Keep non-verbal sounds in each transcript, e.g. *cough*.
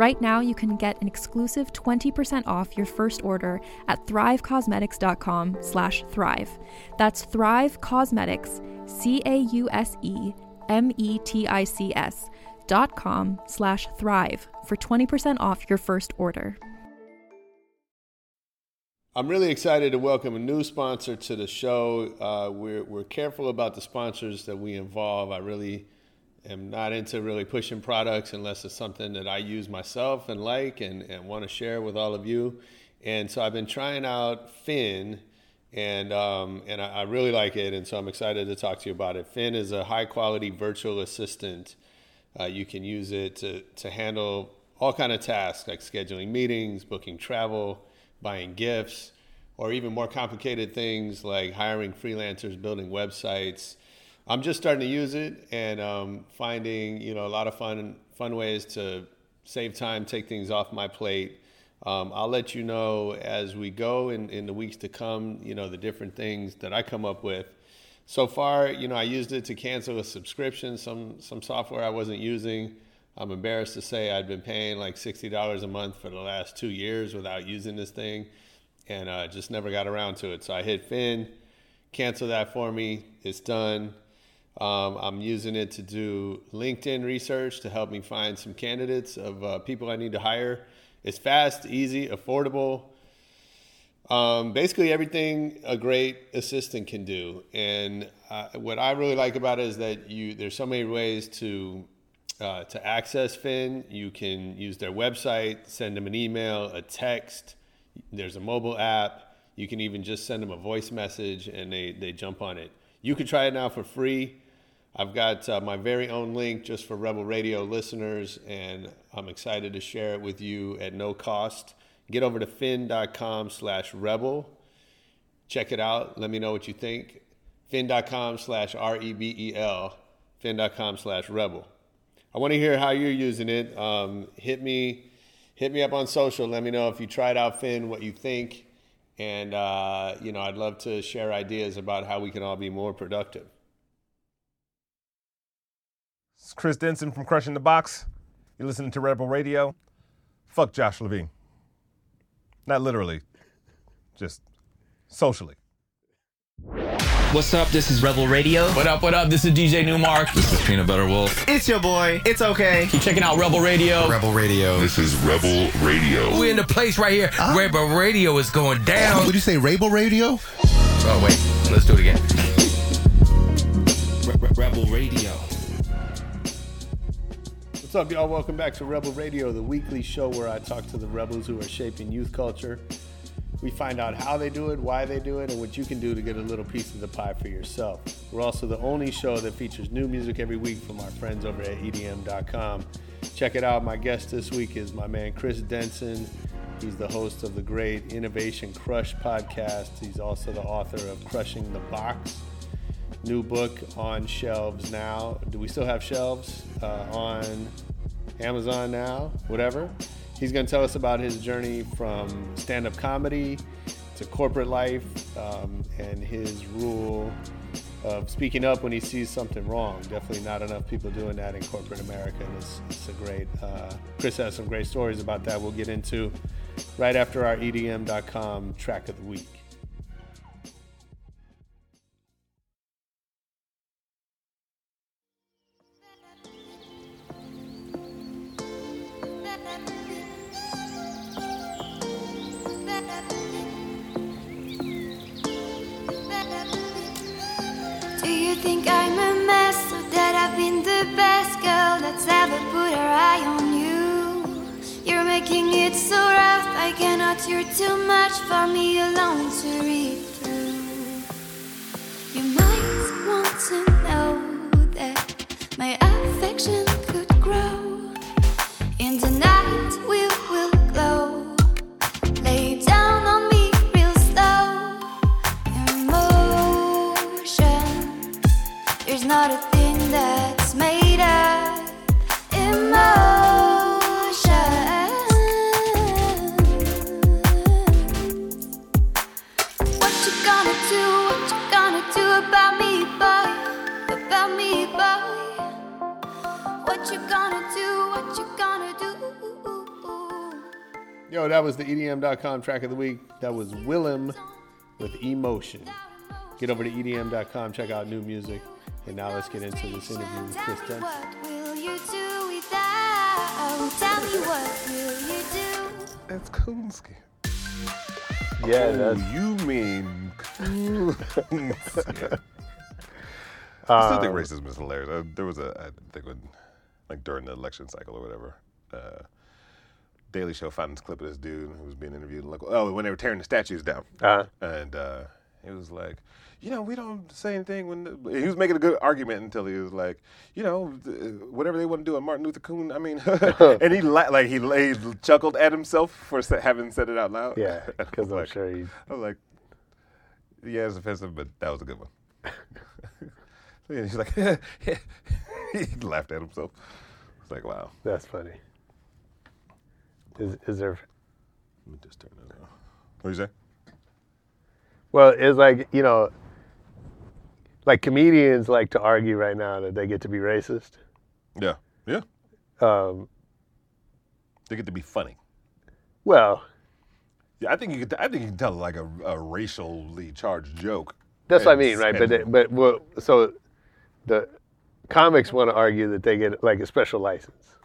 Right now, you can get an exclusive 20% off your first order at thrivecausemetics.com slash thrive. That's Thrive Causemetics, C-A-U-S-E-M-E-T-I-C-S dot com slash thrive for 20% off your first order. I'm really excited to welcome a new sponsor to the show. Uh, we're, we're careful about the sponsors that we involve. I really am not into really pushing products unless it's something that I use myself and like and, and want to share with all of you. And so I've been trying out Finn, and um, and I, I, really like it, and so I'm excited to talk to you about it. Finn is a high quality virtual assistant. Uh, you can use it to, to handle all kind of tasks like scheduling meetings, booking travel, buying gifts, or even more complicated things like hiring freelancers, building websites. I'm just starting to use it and um, finding you know a lot of fun fun ways to save time, take things off my plate. Um, I'll let you know as we go in, in the weeks to come. You know the different things that I come up with so far, you know, I used it to cancel a subscription, some some software I wasn't using. I'm embarrassed to say I'd been paying like sixty dollars a month for the last two years without using this thing, and uh, just never got around to it. So I hit Finn, cancel that for me. It's done. Um, I'm using it to do LinkedIn research to help me find some candidates of uh, people I need to hire. It's fast, easy, affordable. Um, basically, everything a great assistant can do. And uh, what I really like about it is that you there's so many ways to uh, to access Finn. You can use their website, send them an email, a text. There's a mobile app. You can even just send them a voice message, and they they jump on it. You can try it now for free. I've got uh, my very own link just for Rebel Radio listeners, and I'm excited to share it with you at no cost get over to finn.com slash rebel. Check it out. Let me know what you think. Finn.com slash R E B E L. Finn.com slash rebel. I want to hear how you're using it. Um, hit me hit me up on social. Let me know if you tried out Finn, what you think. And, uh, you know, I'd love to share ideas about how we can all be more productive. It's Chris Denson from Crushing the Box. You're listening to Rebel Radio. Fuck Josh Levine. Not literally, just socially. What's up? This is Rebel Radio. What up? What up? This is DJ Nu-Mark. This is Peanut Butter Wolf. It's your boy. It's okay. Keep checking out Rebel Radio. Rebel Radio. This is Rebel Radio. We're in the place right here. Uh, Rebel Radio is going down. Would you say Rebel Radio? Oh wait, let's do it again. Rebel Radio. What's up, y'all? Welcome back to Rebel Radio, the weekly show where I talk to the rebels who are shaping youth culture. We find out how they do it, why they do it, and what you can do to get a little piece of the pie for yourself. We're also the only show that features new music every week from our friends over at EDM.com. Check it out. My guest this week is my man Chris Denson. He's the host of the great Innovation Crush podcast. He's also the author of Crushing the Box new book on shelves now. Do we still have shelves uh, on Amazon now? Whatever. He's going to tell us about his journey from stand up comedy to corporate life um, and his rule of speaking up when he sees something wrong. Definitely not enough people doing that in corporate America, and it's, it's a great. Uh, Chris has some great stories about that. We'll get into. right after our EDM.com track of the week. That I've been the best girl that's ever put her eye on you? You're making it so rough, I cannot hear too much for me alone to read through. You might want to know that my affection could grow. In the night, we will glow. Lay down on me real slow. There's not a thing Yo, that was the EDM.com track of the week. That was Willem with Emotion. Get over to EDM.com, check out new music. And now let's get into this interview with Chris Dent. What will you do without? Tell me what will you do? That's Coonskin. Yeah, that's Oh, you mean Coonskin. *laughs* I still think racism is hilarious. Uh, there was a, I think when, like during the election cycle or whatever, uh, Daily Show found this clip of this dude who was being interviewed. Like, oh, when they were tearing the statues down, Uh-huh. and uh, he was like, you know, we don't say anything when the, he was making a good argument until he was like, you know, whatever they want to do on Martin Luther King. I mean, *laughs* *laughs* and he la- like he, he chuckled at himself for having said it out loud. yeah, *laughs* because I'm like, sure he. I was like, yeah, it's offensive, but that was a good one. and he's like, he laughed at himself. It's like, wow. That's funny. Is is there? Let me just turn this off. What do you say? Well, it's like you know, like comedians like to argue right now that they get to be racist. Yeah, yeah. Um, They get to be funny. well, Yeah, I think you could. I think you can tell like a, a racially charged joke. that's what I mean, right? But they, but well, so the comics want to argue that they get like a special license,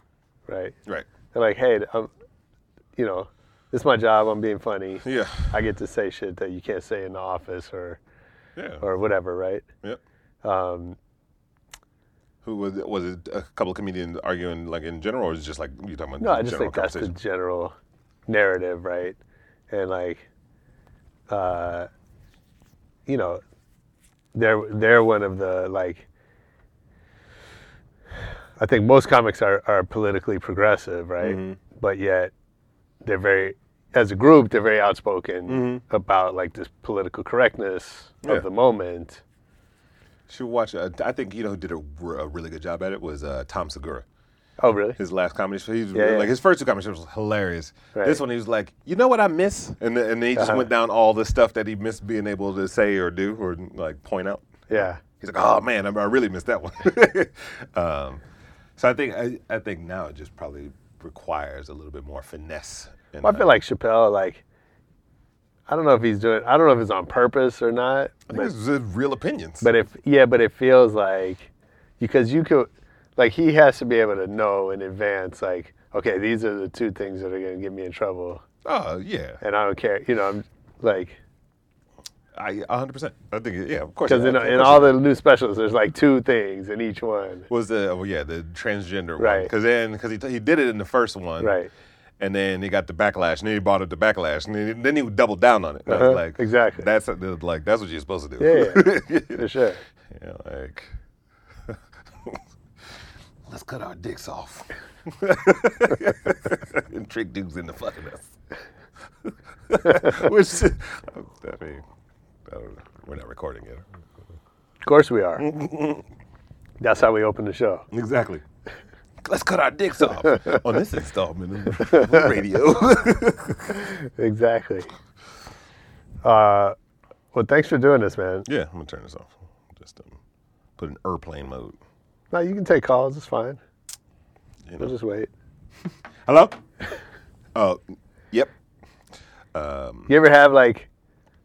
right? right. They're like, hey, I'm, you know, it's my job. I'm being funny. Yeah, I get to say shit that you can't say in the office or yeah, or whatever, right? yeah. Um, Who was it? Was it a couple of comedians arguing like in general, or is it just like you talking about? No, I just think that's the general narrative, right? And like, uh, you know, they're they're one of the like. I think most comics are, are politically progressive, right? Mm-hmm. But yet, they're very, as a group, they're very outspoken Mm-hmm. about like this political correctness Yeah. of the moment. Should watch. Uh, I think you know who did a really good job at it was uh, Tom Segura. Oh, really? his last comedy show. He was Yeah, really- yeah. like his first two comedy shows was hilarious. Right. This one he was like, you know what I miss, and then, and then he just Uh-huh. went down all the stuff that he missed being able to say or do or like point out. Yeah. He's like, oh man, I, I really missed that one. *laughs* um, so I think I, I think now it just probably requires a little bit more finesse. And, Well, I feel like Chappelle, like, I don't know if he's doing, I don't know if it's on purpose or not. I think it's uh, real opinions. But if yeah, but it feels like because you could like he has to be able to know in advance like okay these are the two things that are going to get me in trouble oh yeah, and I don't care you know I'm like I 100. percent I think yeah, of course. because in, in all the new specials there's like two things in each one was the oh yeah the transgender one Right. because then because he, he did it in the first one right and then he got the backlash, and then he brought up the backlash, and then, then he doubled down on it. And I was Uh-huh, like, exactly. That's like that's what you're supposed to do. Yeah, *laughs* for sure Yeah, like *laughs* let's cut our dicks off *laughs* and trick dudes into fucking us. Which I mean, I don't we're not recording yet. of course we are that's how we open the show Exactly. Let's cut our dicks off *laughs* on this installment *laughs* of radio. *laughs* exactly uh, well thanks for doing this man yeah, I'm gonna turn this off. Just um, put in airplane mode. no you can take calls it's fine You we'll just wait Hello? Oh, yep. Um, You ever have like,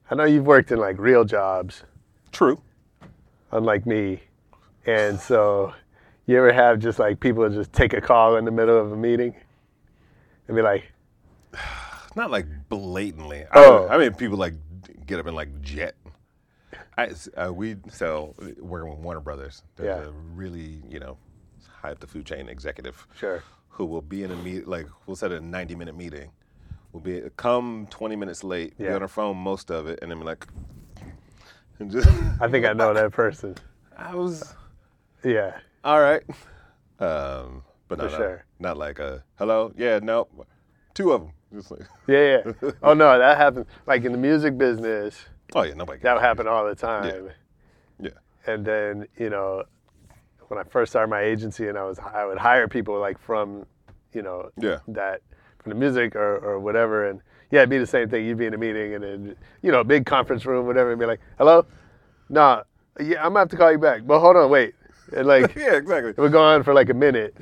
I know you've worked in like real jobs, true. unlike me, and so you ever have just like people just take a call in the middle of a meeting and be like, *sighs* Not like blatantly. Oh. I, I mean, people like get up and like jet. I, uh, we so working with Warner Brothers. There's Yeah. a really you know high up the food chain executive. Sure. Who will be in a meet like we'll set a 90 minute meeting. We'll be come 20 minutes late. Be Yeah. on our phone most of it, and then be like. *laughs* And just, I think I know *laughs* that person. I was Yeah. All right. Um, but For not, sure. not like a hello. Yeah, no, two of them. Just like, *laughs* Yeah, yeah. *laughs* oh no, that happens. Like in the music business, oh yeah, nobody. that would happen all the time. Yeah. And then you know, when I first started my agency, and I was I would hire people like from, you know, Yeah. that from the music or, or whatever, and yeah, it'd be the same thing. You'd be in a meeting, and then you know, big conference room, whatever, and be like, "Hello, nah, yeah, I'm gonna have to call you back, but hold on, wait." And like *laughs* yeah, exactly. it would go on for like a minute.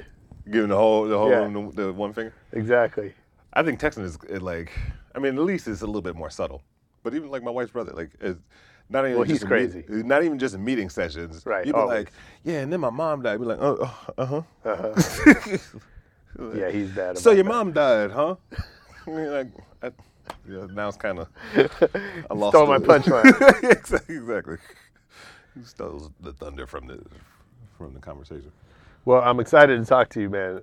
Giving the whole, the whole, Yeah. the, the one finger. Exactly. I think texting is it, like, I mean, at least it's a little bit more subtle. But even like my wife's brother, like, it's not even Well, just he's crazy. meet- not even just in meeting sessions. Right, You'd be always. like, yeah, and then my mom died. Be like, oh, uh huh. Uh-huh. *laughs* Yeah, he's bad. So your that. mom died, huh? *laughs* I mean, like, I, yeah, now it's kind of. I lost Stole my punchline. exactly. exactly. Stole the thunder from the from the conversation. Well, I'm excited to talk to you, man.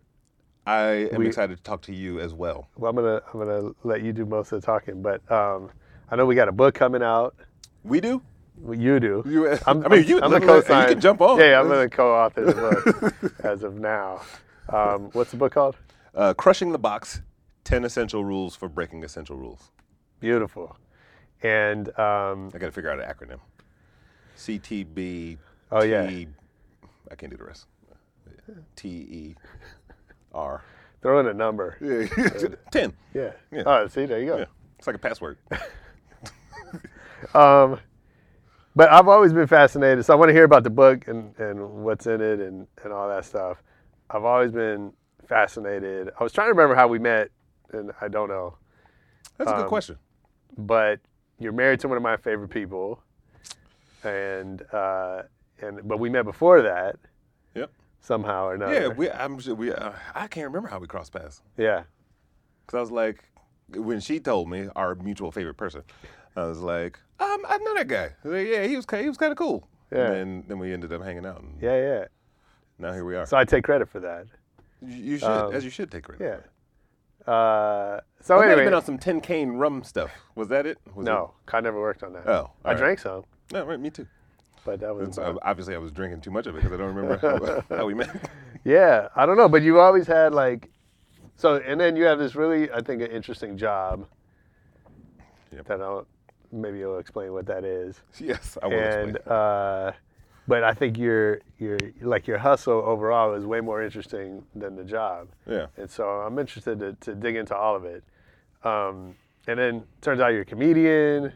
I am We- excited to talk to you as well. Well, I'm gonna I'm gonna let you do most of the talking, but um, I know we got a book coming out. We do. Well, You do. You- I'm, I mean, you- I'm the let- you can jump on. Yeah, yeah, I'm gonna *laughs* co-author the book *laughs* as of now. Um, what's the book called? Uh, Crushing the box: Ten essential rules for breaking essential rules. Beautiful. And um, I got to figure out an acronym. CTB. Oh, yeah. I can't do the rest. T E R. *laughs* throw in a number. *laughs* Yeah. *laughs* Ten. Yeah. Yeah. Oh, see, there you go. Yeah. It's like a password. Um, but I've always been fascinated. So I want to hear about the book and, and what's in it and, and all that stuff. I've always been fascinated. I was trying to remember how we met, and I don't know. That's a good Um, question. But you're married to one of my favorite people, and uh, and but we met before that Yep. somehow or another. Yeah, we. I'm. sure We. Uh, I can't remember how we crossed paths. yeah. Because I was like, when she told me our mutual favorite person, I was like, um, I know that guy. Like, yeah, he was he was kind of cool. Yeah. And then, then we ended up hanging out, and Yeah, yeah. now here we are. So I take credit for that. you, should, um, as you should take credit. Yeah. Uh, so I might have anyway, been on some Tin Cane rum stuff. Was that it? Was no, I never worked on that. Oh, I right. drank some, No, right. Me too. But that was uh, obviously, I was drinking too much of it because I don't remember how, *laughs* how we met. Yeah, I don't know, but you always had like, so and then you have this really, I think, an interesting job. Yep. That I'll maybe you'll explain what that is. yes, I will and uh, but I think your your like your hustle overall is way more interesting than the job. Yeah. And so I'm interested to, to dig into all of it. Um, and then turns out you're a comedian,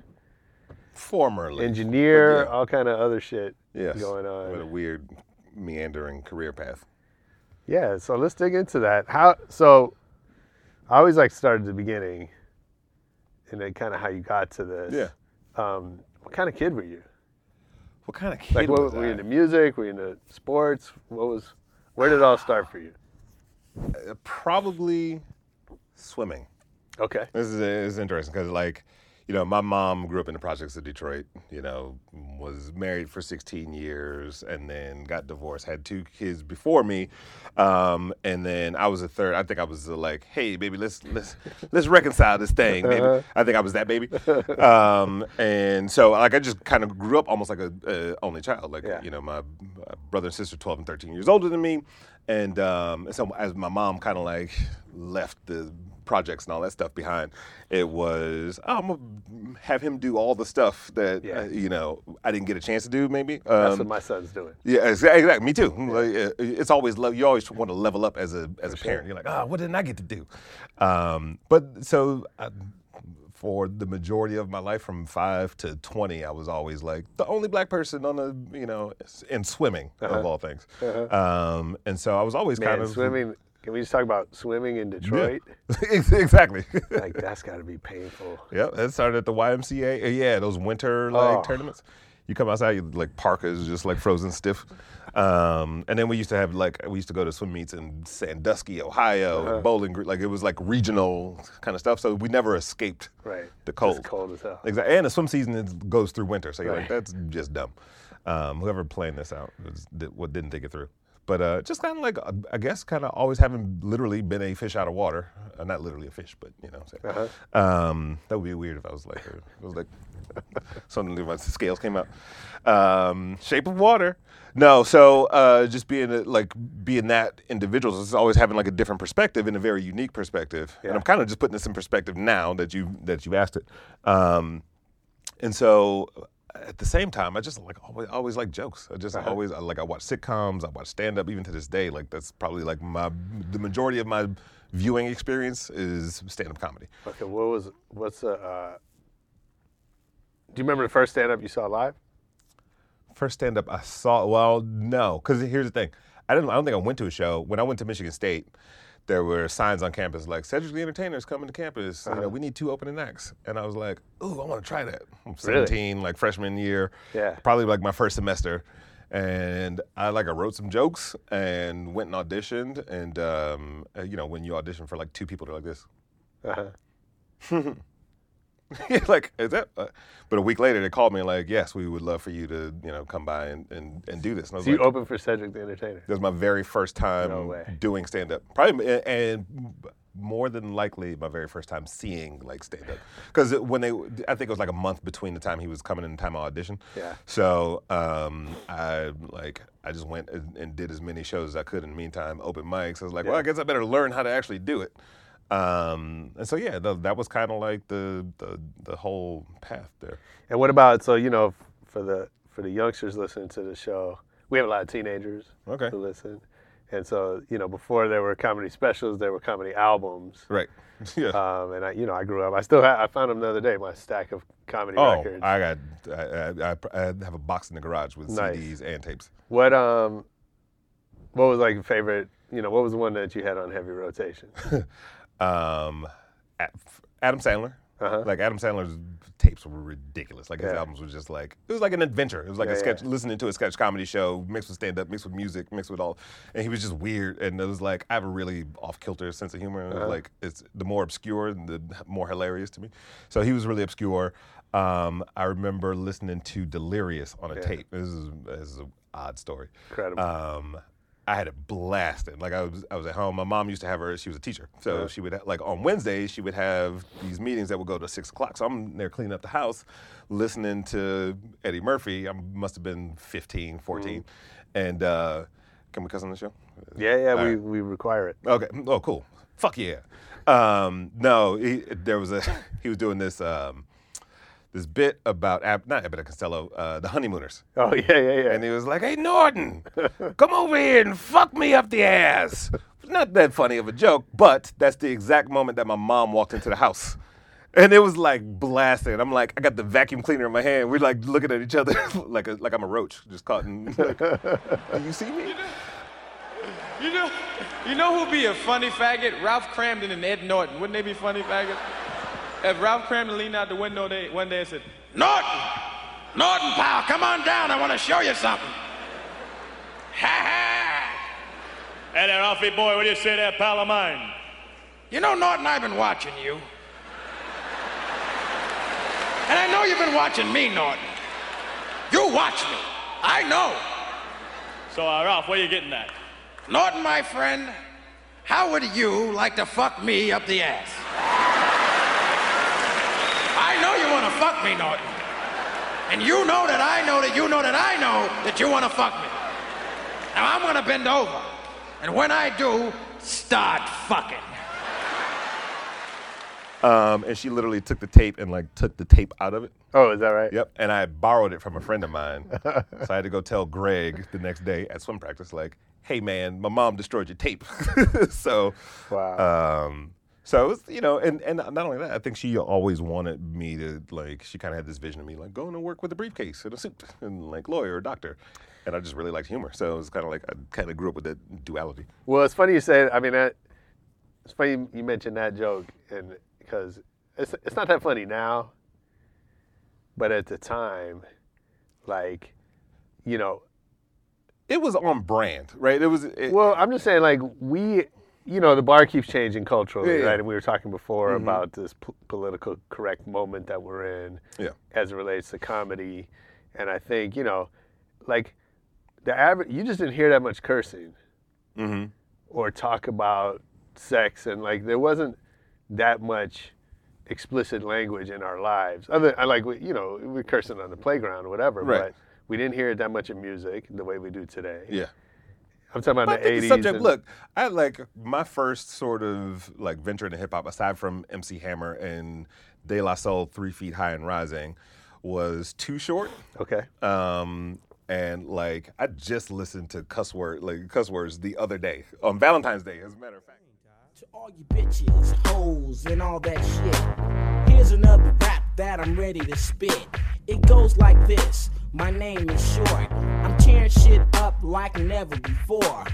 Formerly. engineer, But all kind of other shit yeah, yes. going What a weird, meandering career path. Yeah, so let's dig into that. How so? I always like to start at the beginning, and then kind of how you got to this. Yeah. Um, what kind of kid were you? What kind of kid Like, was what, were you into music? Were you into sports? What was? Where did it all start for you? Uh, Probably swimming. Okay. This is, is interesting because, like, you know, my mom grew up in the projects of Detroit. You know, was married for 16 years and then got divorced. Had two kids before me, um, and then I was a third. I think I was like, "Hey, baby, let's let's let's reconcile this thing, baby." Uh-huh. I think I was that baby, um, and so like I just kind of grew up almost like a, a only child. Like Yeah. you know, my, my brother and sister, 12 and 13 years older than me, and um, and so as my mom kind of like left the projects and all that stuff behind. It was oh, I'm gonna have him do all the stuff that Yeah. uh, you know I didn't get a chance to do. Maybe That's Um, what my son's doing. yeah, exa- exactly. Me too. Like, uh, it's always le- you always want to level up as a as a parent. You're like, oh, what didn't I get to do? Um, but so uh, for the majority of my life, from five to twenty, I was always like the only black person on the you know in swimming of all things. Um, and so I was always Uh-huh. Man, kind of swimming. Can we just talk about swimming in Detroit? *laughs* exactly. *laughs* like that's got to be painful. Yep, that started at the YMCA. Uh, Yeah, those winter like Oh. tournaments. You come outside, you, like parka is just like frozen stiff. Um, and then we used to have like we used to go to swim meets in Sandusky, Ohio, Uh-huh. Bowling Green. Like it was like regional kind of stuff. So we never escaped Right. the cold. Just cold as hell. Exactly. And the swim season goes through winter, so you're like, that's just dumb. Um, whoever planned this out was, did, didn't think it through. But uh, just kind of like, uh, I guess, kind of always having literally been a fish out of water. Uh, not literally a fish, but you know. What I'm saying. Um, that would be weird if I was like, uh, it was like *laughs* something my scales came out. Um, shape of water. No, so uh, just being a, like being that individual is always having like a different perspective and a very unique perspective. And I'm kind of just putting this in perspective now that you that you asked it. Um, and so at the same time, I just like always, always like jokes. I just Uh-huh. always I, like I watch sitcoms. I watch stand up even to this day. Like that's probably like my the majority of my viewing experience is stand up comedy. Okay, what was what's the? Uh, do you remember the first stand up you saw live? First stand up I saw. Well, no, because here's the thing. I didn't. I don't think I went to a show. When I went to Michigan State, there were signs on campus like Cedric the Entertainer is coming to campus. You know, we need two opening acts. And I was like, ooh, I want to try that. I'm Really? 17, like freshman year. Yeah. Probably like my first semester. And I like I wrote some jokes and went and auditioned. And um, uh, you know, when you audition for like two people, they're like this. Uh-huh. *laughs* *laughs* *laughs* like is that? Uh, but a week later, they called me and like, yes, we would love for you to you know come by and, and, and do this. And So you like, opened for Cedric the Entertainer. That was my very first time No doing stand up. Probably and- and more than likely my very first time seeing like stand up. Because when they, I think it was like a month between the time he was coming and the time I auditioned. Yeah. So um, I like I just went and, and did as many shows as I could in the meantime, open mics. I was like, well, I guess I better learn how to actually do it. Um, and so yeah, th- that was kind of like the, the the whole path there. And what about so you know for the for the youngsters listening to the show, we have a lot of teenagers Okay. who listen, and so you know before there were comedy specials, there were comedy albums. Right. *laughs* Yeah. Um, and I, you know, I grew up. I still have. I found them the other day. My stack of comedy Oh, records. I got I, I, I, I have a box in the garage with Nice. CDs and tapes. What um, what was like your favorite? You know, what was the one that you had on heavy rotation? *laughs* um, Adam Sandler. Uh-huh. Like Adam Sandler's tapes were ridiculous. Like his Yeah. albums were just like it was like an adventure. It was like Yeah, a sketch, yeah. listening to a sketch comedy show mixed with stand up, mixed with music, mixed with all. And he was just weird. And it was like I have a really off kilter sense of humor. And Uh-huh. like it's the more obscure, the more hilarious to me. So he was really obscure. Um, I remember listening to Delirious on a tape. This is, this is an odd story. Incredible. Um, I had it blasted. Like I was, I was at home. My mom used to have her. She was a teacher, so Yeah. she would like on Wednesdays she would have these meetings that would go to six o'clock. So I'm there cleaning up the house, listening to Eddie Murphy. I must have been 15, 14, and uh, can we cuss on the show? yeah, yeah. All we right. we require it. Okay. Oh, cool. Fuck yeah. Um, no, he, there was a *laughs* he was doing this um, this bit about Ab, not Abbott and Costello, uh, the honeymooners. Oh yeah, yeah, yeah. And he was like, "Hey Norton, come over here and fuck me up the ass." Not that funny of a joke, but that's the exact moment that my mom walked into the house. And it was like blasting. I'm like, I got the vacuum cleaner in my hand. We're like looking at each other *laughs* like a, like I'm a roach, just caught in. Like, *laughs* Do you see me? You know, you know who'd be a funny faggot? Ralph Kramden and Ed Norton. Wouldn't they be funny faggots? If Ralph Kramden leaned out the window day, one day and said, Norton! Norton, pal, come on down. I want to show you something. Ha ha! Hey there, Ralphie boy, what do you say there, pal of mine? You know, Norton, I've been watching you. And I know you've been watching me, Norton. You watch me. I know. So, uh, Ralph, where you getting that? Norton, my friend, how would you like to fuck me up the ass? I know you want to fuck me, Norton. And you know that I know that you know that I know that you want to fuck me. Now I'm going to bend over. And when I do, start fucking. Um, and she literally took the tape and like took the tape out of it. Oh, is that right? Yep. And I borrowed it from a friend of mine. *laughs* so I had to go tell Greg the next day at swim practice, like, hey man, my mom destroyed your tape. *laughs* so Wow. um, So it was, you know, and and not only that, I think she always wanted me to like. She kind of had this vision of me like going to work with a briefcase and a suit and like lawyer or doctor, and I just really liked humor. So it was kind of like I kind of grew up with that duality. Well, it's funny you say. I mean, that, it's funny you mentioned that joke, and because it's it's not that funny now, but at the time, like, you know, It was on brand, right? It was. It, well, I'm just saying, like, we, you know, the bar keeps changing culturally, Yeah, yeah. right? And we were talking before Mhm. about this p- political correct moment that we're in, Yeah. as it relates to comedy, and I think you know, like, the average, you just didn't hear that much cursing mm-hmm. or talk about sex and like there wasn't that much explicit language in our lives other I like we- you know we're cursing on the playground or whatever Right. but we didn't hear it that much in music the way we do today Yeah. I'm talking about But I the think 80s the subject. and- Look, I like my first sort of like venture into hip hop, aside from MC Hammer and De La Soul, Three Feet High and Rising, was Too Short. okay Um, and like I just listened to cuss word like cuss words the other day on Valentine's Day, as a matter of fact. To all you bitches, hoes, and all that shit. Here's another rap that I'm ready to spit. It goes like this My name is Short. I'm tearing shit up like never before.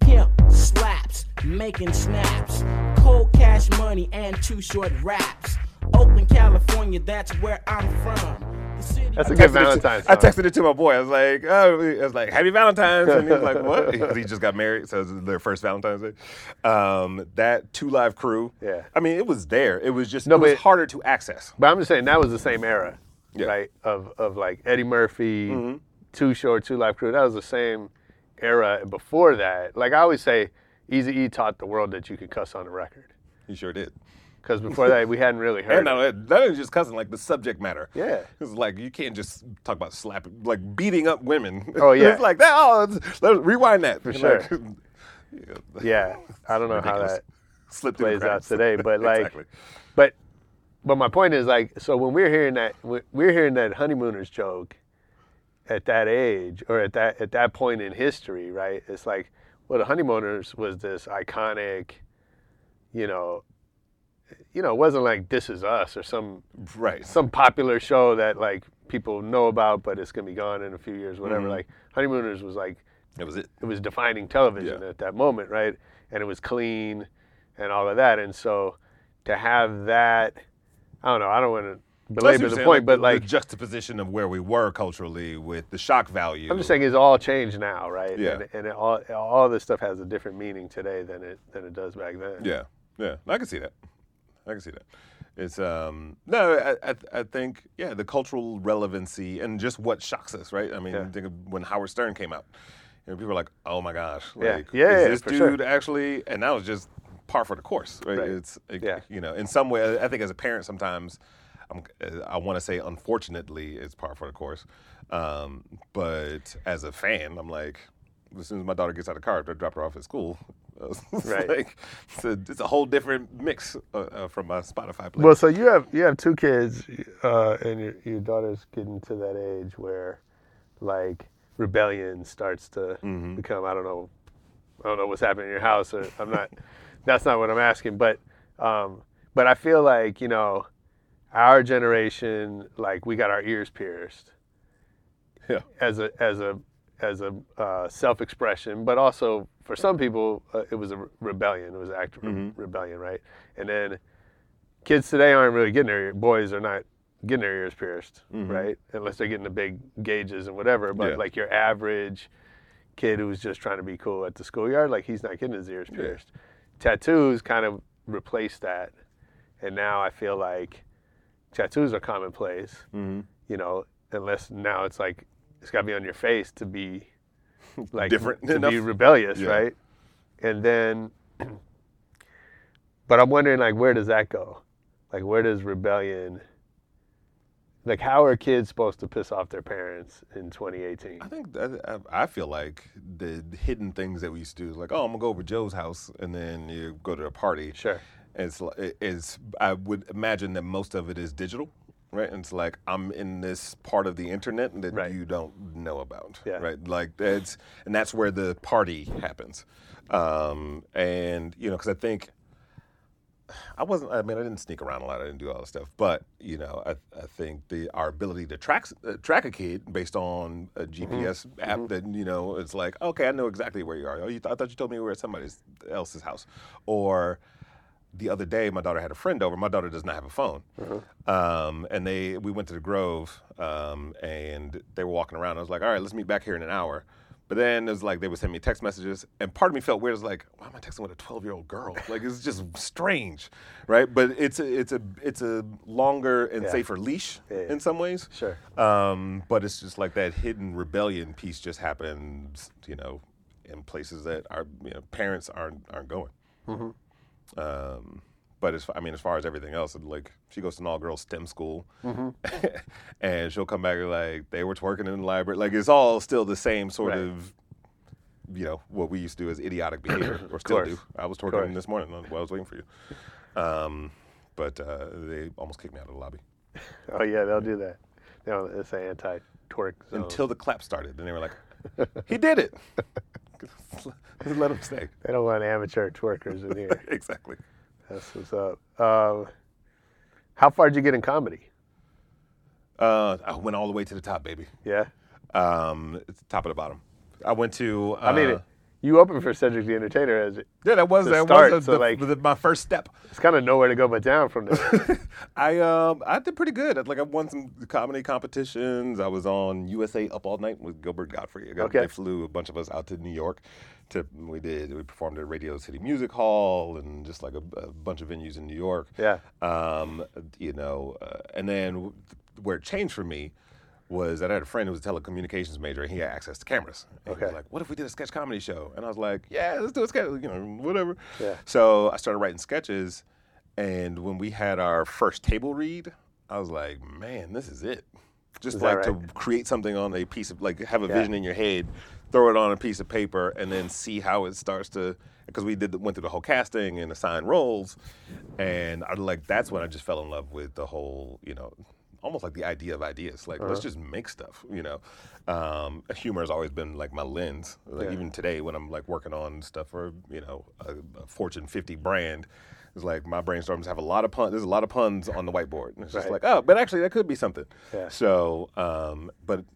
Pimp slaps, making snaps. Cold cash money and two short raps. Oakland, California, that's where I'm from. The city That's a good texted it to- Valentine's I texted it to my boy. I was like, oh, I was like, Happy Valentine's, and he was like, what? *laughs* Because he just got married, so it was their first Valentine's Day. Um, that Two Live Crew. Yeah. I mean, it was there. It was just No, it was but- harder to access. but i'm just saying that was the same era Yeah. right of of like eddie murphy Mhm. too short two Live crew that was the same era and before that like i always say easy e taught the world that you could cuss on a record He sure did. Because before that we hadn't really *laughs* heard And not it. only that, not only just cussing, like the subject matter. Yeah. *laughs* It's like you can't just talk about slapping, like beating up women. Oh, *laughs* yeah. it's like that. Oh, it's- let's rewind that For Like, sure. yeah i don't know how that Slipped plays out today. But like, Exactly. but but my point is like, so when we're hearing that we- we're hearing that honeymooners joke at that age or at that at that point in history, right? It's like, well, the honeymooners was this iconic, you know, you know, it wasn't like This Is Us or some right some popular show that like people know about, but it's gonna be gone in a few years, whatever. Mhm. Like honeymooners was like That was it. it was defining television at that moment, right? And it was clean and all of that. And so to have that, I don't know, I don't want to I see what belabor the saying, point, but the like, juxtaposition of where we were culturally with the shock value. I'm just saying it's all changed now, right? Yeah. And, and it all, all this stuff has a different meaning today than it, than it does back then. Yeah, yeah, I can see that. I can see that. It's um no, I, I I think yeah, the cultural relevancy and just what shocks us, right? I mean, Yeah. think of when Howard Stern came out. You know, people were like, "Oh my gosh, Yeah. like, Yeah, is yeah, this dude sure. actually?" And that was just par for the course, right? Right. It's it- Yeah. you know, in some way, I think as a parent, sometimes I'm, I want to say, unfortunately, it's par for the course. Um, but as a fan, I'm like, as soon as my daughter gets out of the car, I drop her off at school. *laughs* It's Right. like, it's, a, it's a whole different mix uh, uh, from my Spotify playlist. Well, so you have you have two kids, uh, and your your daughter's getting to that age where, like, rebellion starts to Mm-hmm. become. I don't know, I don't know what's happening in your house. Or I'm not. *laughs* that's not what I'm asking. But, um, but I feel like you know, our generation, like, we got our ears pierced. Yeah. As a as a as a uh, self-expression, but also for some people, uh, it was a re- rebellion. It was an act of re- Mm-hmm. rebellion, right? And then kids today aren't really getting their boys are not getting their ears pierced, Mhm. right? Unless they're getting the big gauges and whatever. But Yeah. like your average kid who's just trying to be cool at the schoolyard, like he's not getting his ears Yeah. pierced. Tattoos kind of replaced that, and now I feel like tattoos are commonplace. Mm-hmm. You know, unless now it's like it's got to be on your face to be *laughs* like Different to be rebellious, Yeah. right? And then, *clears throat* but I'm wondering like where does that go? Like where does rebellion? Like how are kids supposed to piss off their parents in 2018? I think that, I, I feel like the hidden things that we used to do, like oh, I'm gonna go over to Joe's house, and then you go to a party. Sure. It's it's I would imagine that most of it is digital, right? And it's like I'm in this part of the internet that Right. you don't know about, Yeah. right? Like that's and that's where the party happens, um, and you know because I think I wasn't. I mean, I didn't sneak around a lot. I didn't do all that stuff. But you know, I, I think the our ability to track uh, track a kid based on a GPS app that you know, it's like, okay, I know exactly where you are. Oh, you th- I thought you told me we were at somebody else's house. Or the other day, my daughter had a friend over. My daughter does not have a phone, um, and they we went to the Grove, um, and they were walking around. I was like, all right, let's meet back here in an hour. But then it was like they would send me text messages, and part of me felt weird. It's like, why am I texting with a 12 year old girl? *laughs* Like it's just strange, right? But it's a it's a it's a longer and Yeah. safer leash Yeah, yeah. in some ways. Sure. Um, but it's just like that hidden rebellion piece just happens, you know, in places that our you know, parents aren't aren't going. Mhm. Um, but as I mean, as far as everything else, like she goes to an all girls STEM school, Mhm. *laughs* and she'll come back like they were twerking in the library. Like it's all still the same sort Right. of, you know, what we used to do as idiotic *coughs* behavior, or still do. I was twerking this morning while I was waiting for you. Um, but uh, they almost kicked me out of the lobby Oh yeah, they'll do that. It's an anti-twerk zone. until the clap started. Then they were like, "He did it." *laughs* Let them stay. They don't want amateur twerkers in here. *laughs* exactly. That's what's up. Um, how far did you get in comedy? Uh, I went all the way to the top, baby. Yeah. Um, top of the bottom. I went to. Uh, I mean, you opened for Cedric the Entertainer as it. Yeah, that was that start, was so the, like the- my first step. it's kind of nowhere to go but down from there. *laughs* I um I did pretty good. Like I won some comedy competitions. I was on USA Up All Night with Gilbert Gottfried. Got- Okay. They flew a bunch of us out to New York. To we did we performed at Radio City Music Hall and just like a, a bunch of venues in New York. Yeah. Um, you know, uh, and then where it changed for me was that I had a friend who was a telecommunications major and he had access to cameras. And He was Okay. like, "What if we did a sketch comedy show?" And I was like, "Yeah, let's do a sketch. You know, whatever." Yeah. So I started writing sketches, and when we had our first table read, I was like, "Man, this is it." Just Is like to create something on a piece of like have a Yeah. vision in your head, throw it on a piece of paper, and then see how it starts to. Because we did went through the whole casting and assigned roles, and I like that's when I just fell in love with the whole you know almost like the idea of ideas. Like let's Uh-huh. just make stuff. You know, um, humor has always been like my lens. Like Yeah. even today when I'm like working on stuff for you know a, a Fortune 50 brand. It's like my brainstorms have a lot of puns. There's a lot of puns on the whiteboard. And it's just Right. like, oh, but actually that could be something. Yeah. So, um, but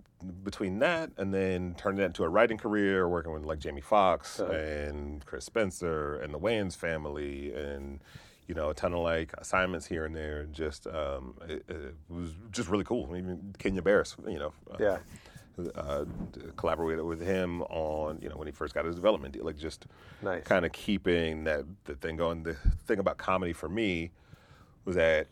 between that and then turning that into a writing career, working with like Jamie Foxx Uh-huh. and Chris Spencer and the Wayans family and you know a ton of like assignments here and there. Just um, it, it was just really cool. Even Kenya Barris, you know. uh, Yeah. Uh, collaborated with him on you know when he first got his development deal, like just Nice. kind of keeping that the thing going. The thing about comedy for me was that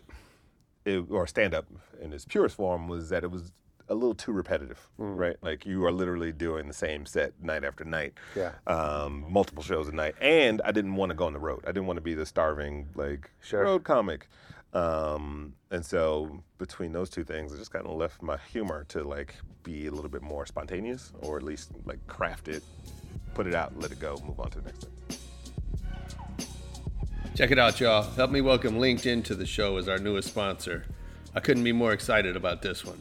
it, or stand up in its purest form was that it was a little too repetitive, Mm. right? Like you are literally doing the same set night after night, Yeah. um, multiple shows a night, and I didn't want to go on the road. I didn't want to be the starving like Sure. road comic, um, and so between those two things, I just kind of left my humor to like be a little bit more spontaneous, or at least like craft it, put it out, let it go, move on to the next thing. Check it out, y'all. Help me welcome LinkedIn to the show as our newest sponsor. I couldn't be more excited about this one.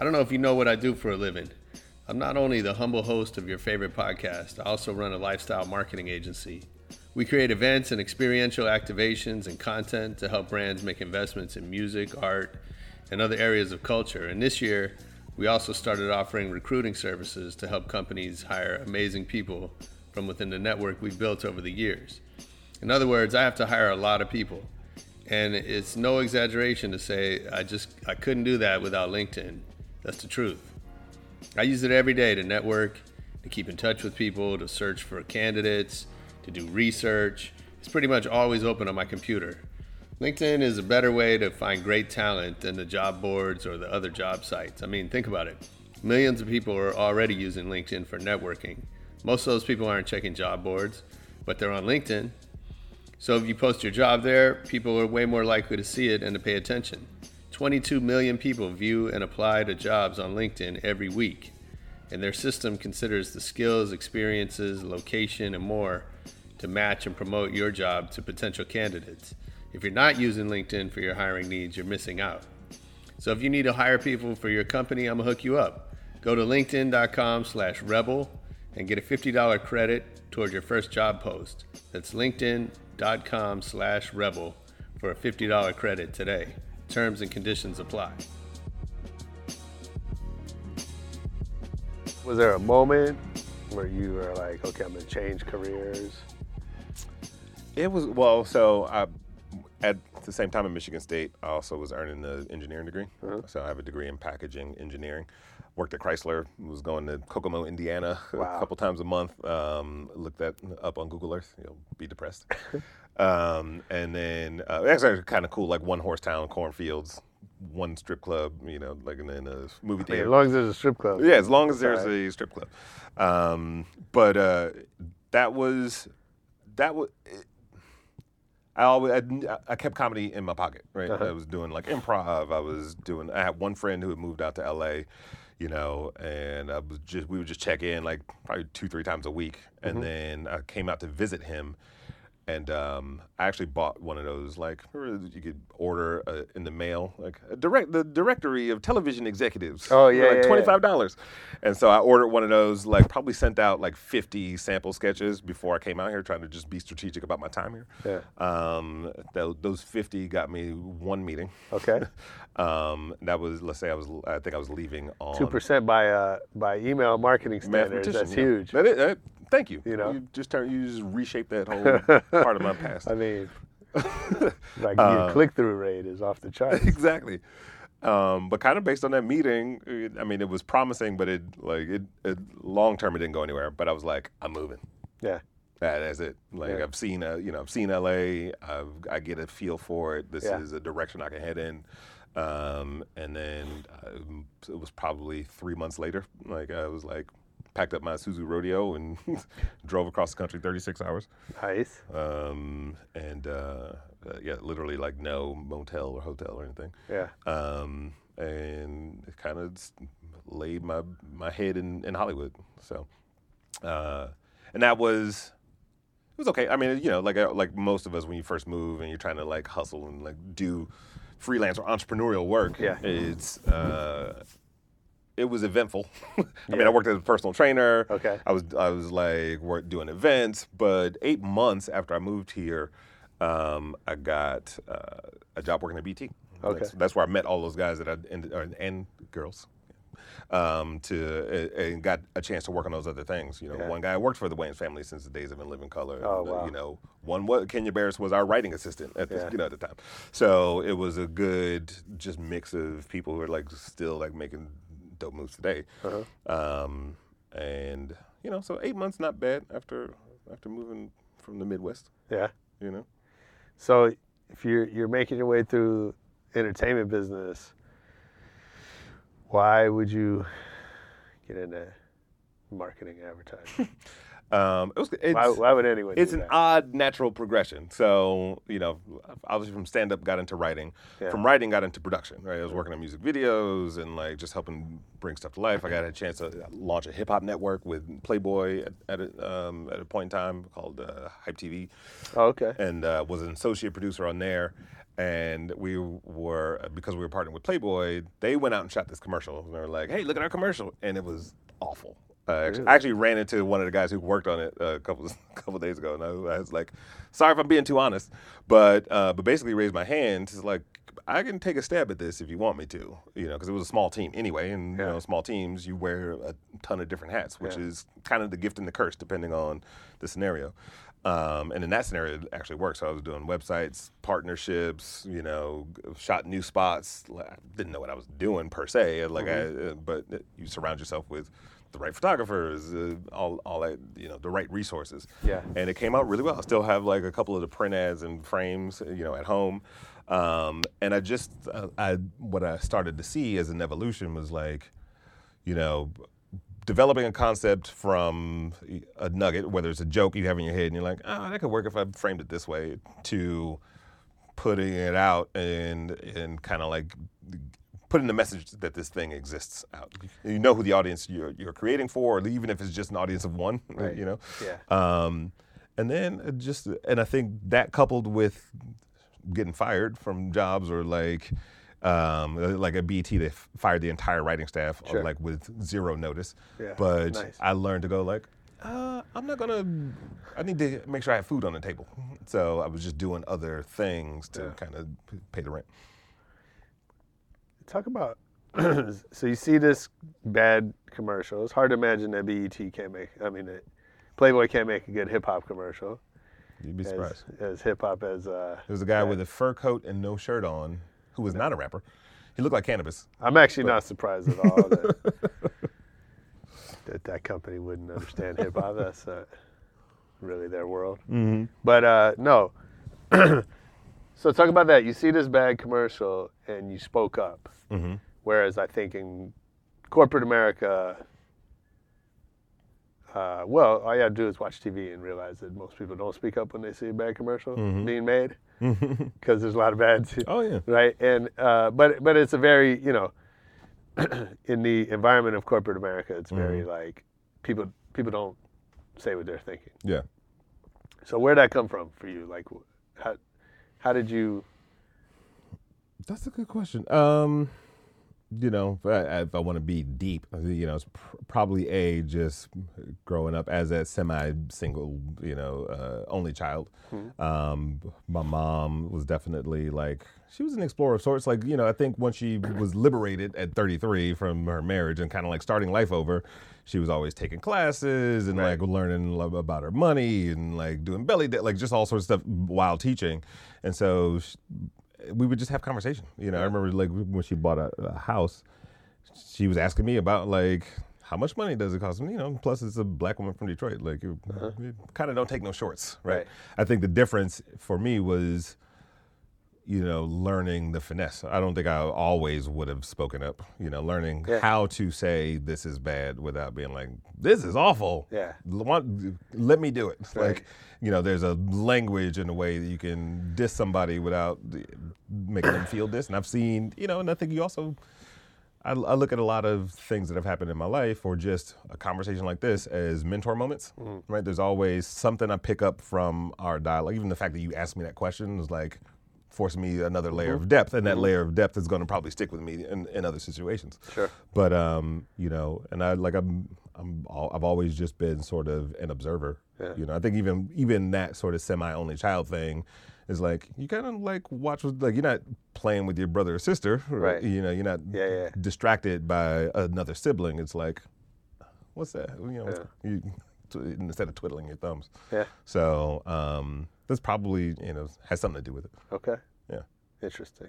I don't know if you know what I do for a living. I'm not only the humble host of your favorite podcast, I also run a lifestyle marketing agency. We create events and experiential activations and content to help brands make investments in music, art, and other areas of culture. And this year, we also started offering recruiting services to help companies hire amazing people from within the network we've built over the years. In other words, I have to hire a lot of people. And it's no exaggeration to say I just I couldn't do that without LinkedIn. That's the truth. I use it every day to network, to keep in touch with people, to search for candidates, to do research. It's pretty much always open on my computer. LinkedIn is a better way to find great talent than the job boards or the other job sites. I mean, think about it. Millions of people are already using LinkedIn for networking. Most of those people aren't checking job boards, but they're on LinkedIn. So if you post your job there, people are way more likely to see it and to pay attention. 22 million people view and apply to jobs on LinkedIn every week, and their system considers the skills, experiences, location, and more to match and promote your job to potential candidates. If you're not using LinkedIn for your hiring needs, you're missing out. So if you need to hire people for your company, I'm gonna hook you up. Go to linkedin.com slash rebel and get a $50 credit toward your first job post. That's linkedin.com slash rebel for a $50 credit today. Terms and conditions apply. Was there a moment where you were like, okay, I'm gonna change careers? It was well. So I, at the same time in Michigan State, I also was earning the engineering degree. Uh-huh. So I have a degree in packaging engineering. Worked at Chrysler. Was going to Kokomo, Indiana, *laughs* Wow. a couple times a month. Um, looked that up on Google Earth. You'll be depressed. *laughs* um, and then uh, actually kind of cool. Like one horse town, cornfields, one strip club. You know, like in, in a movie I mean, theater. as long as there's a strip club. Yeah, as long as there's right. a strip club. Um, but uh, that was that was. I always I, I kept comedy in my pocket, right? Uh-huh. I was doing like improv. I was doing. I had one friend who had moved out to L.A., you know, and I was just we would just check in like probably two three times a week, and Mhm. then I came out to visit him. And um, I actually bought one of those, like you could order uh, in the mail, like a direct the directory of television executives. Oh, yeah, like yeah, yeah. twenty five dollars. And so I ordered one of those, like probably sent out like 50 sample sketches before I came out here, trying to just be strategic about my time here. Yeah. Um, tho- those 50 got me one meeting. Okay. *laughs* um, that was, let's say I was, I think I was leaving on. Two percent by uh by email marketing standards. That's yeah. huge. That is- that- thank you. You know? you just turn, you just reshape that whole *laughs* part of my past. I mean, *laughs* like Uh, your click through rate is off the charts. exactly. Um, but kind of based on that meeting, it, I mean, it was promising, but it like it, it long term it didn't go anywhere. But I was like, I'm moving. Yeah. That, that's it. Like Yeah. I've seen, uh, you know, I've seen LA. I've, I get a feel for it. This Yeah. is a direction I can head in. Um, and then um, it was probably three months later. Like I was like, packed up my Isuzu Rodeo and *laughs* drove across the country 36 hours. Nice. Um, and uh, uh, yeah, literally like no motel or hotel or anything. Yeah. Um, and kind of laid my my head in, in Hollywood. So, uh, and that was it was okay. I mean, you know, like uh, like most of us when you first move and you're trying to like hustle and like do freelance or entrepreneurial work. Yeah. It's uh, it was eventful. *laughs* I mean, I worked as a personal trainer. Okay. I was I was like work, doing events, but eight months after I moved here, um, I got uh, a job working at BET. Okay. That's, that's where I met all those guys that I ended, or, and girls. Um, to uh, and got a chance to work on those other things. You know, Yeah. one guy I worked for the Wayans family since the days of In Living Color. Oh, and, uh, wow. You know, one was Kenya Barris was our writing assistant at the, Yeah. you know at the time. So it was a good just mix of people who are like still like making dope moves today. Uh-huh. Um, and you know, so eight months not bad after after moving from the Midwest. Yeah. You know. So if you're you're making your way through entertainment business, why would you get into marketing advertising? *laughs* Um, it was. It's, Why- why would anyone It's an that? odd natural progression. So you know, obviously from stand up got into writing. Yeah. From writing got into production. Right, I was working on music videos and like just helping bring stuff to life. I got a chance to launch a hip hop network with Playboy at, at, a, um, at a point in time called uh, Hype TV. Oh, okay. And uh, was an associate producer on there. And we were because we were partnering with Playboy. They went out and shot this commercial. And they were like, "Hey, look at our commercial," and it was awful. Uh, actually, Really? I actually ran into one of the guys who worked on it a couple *laughs* a couple days ago, and I, I was like, "Sorry if I'm being too honest," but uh, but basically raised my hand. It's like I can take a stab at this if you want me to, you know, because it was a small team anyway, and you know, small teams you wear a ton of different hats, which Yeah. is kind of the gift and the curse depending on the scenario. Um, and in that scenario, it actually worked. So I was doing websites, partnerships, you know, shot new spots. Like, I didn't know what I was doing per se, like Mhm. I, uh, but you surround yourself with the right photographers, uh, all, all that, you know, the right resources. Yeah. And it came out really well. I still have like a couple of the print ads and frames, you know, at home. Um, and I just, uh, I, what I started to see as an evolution was like, you know, developing a concept from a nugget, whether it's a joke you have in your head and you're like, oh, that could work if I framed it this way, to putting it out and and kind of like putting the message that this thing exists out. You know who the audience you're, you're creating for, or even if it's just an audience of one, *laughs* Right. you know. Yeah. Um, and then just and I think that coupled with getting fired from jobs or like um, like at BET, they f- fired the entire writing staff uh, Sure. like with zero notice. Yeah, But nice. I learned to go like, Uh, I'm not gonna. I need to make sure I have food on the table. So I was just doing other things to kind of pay the rent. Talk about. *clears throat* so you see this bad commercial. It's hard to imagine that BET can't make. I mean, that Playboy can't make a good hip hop commercial. You'd be surprised. As, hip hop as. Uh, There was a guy with a fur coat and no shirt on, who was not a rapper. He looked like Canibus. I'm actually But- not surprised at all that *laughs* that, that company wouldn't understand *laughs* hip hop. That's uh, really their world. Mhm. But uh, no. *clears throat* so talk about that. You see this bad commercial and you spoke up. Mhm. Whereas I think in corporate America, uh, well, all you have to do is watch TV and realize that most people don't speak up when they see a bad commercial Mhm. being made *laughs* because there's a lot of bad. Oh, yeah. Right, and uh, but but it's a very you know, *clears throat* in the environment of corporate America, it's very Mhm. like people people don't say what they're thinking. Yeah. So where'd that come from for you? Like, how how did you? That's a good question. Um, you know, if I, if I want to be deep, you know, it's pr- probably a just growing up as a semi-single, you know, uh, only child. Mhm. Um, my mom was definitely like she was an explorer of sorts. Like you know, I think once she was liberated at 33 from her marriage and kind of like starting life over, she was always taking classes and like learning about her money and like doing belly da- like just all sorts of stuff while teaching. And so sh we would just have conversation. You know, I remember like when she bought a, a house, she was asking me about like how much money does it cost? You know, plus it's a black woman from Detroit. Like, you, uh-huh. kind of don't take no shorts, right? Right. I think the difference for me was, you know, learning the finesse. I don't think I always would have spoken up. You know, learning Yeah. how to say this is bad without being like, this is awful. Yeah. Let me do it. Right. Like, you know, there's a language and a way that you can diss somebody without making them feel this. And I've seen, you know, and I think you also, I, I look at a lot of things that have happened in my life or just a conversation like this as mentor moments, mm. right? There's always something I pick up from our dialogue. Even the fact that you asked me that question is like forcing me another layer of depth, and that Mhm. layer of depth is going to probably stick with me in, in other situations. Sure. But um, you know, and I like I'm I'm al- I've always just been sort of an observer. Yeah. You know, I think even even that sort of semi only child thing is like you kind of like watch with like you're not playing with your brother or sister, Right. You know, you're not Yeah, yeah. distracted by another sibling. It's like, what's that? You know, you, *laughs* instead of twiddling your thumbs. Yeah. So um, that's probably you know has something to do with it. Okay. Yeah. Interesting.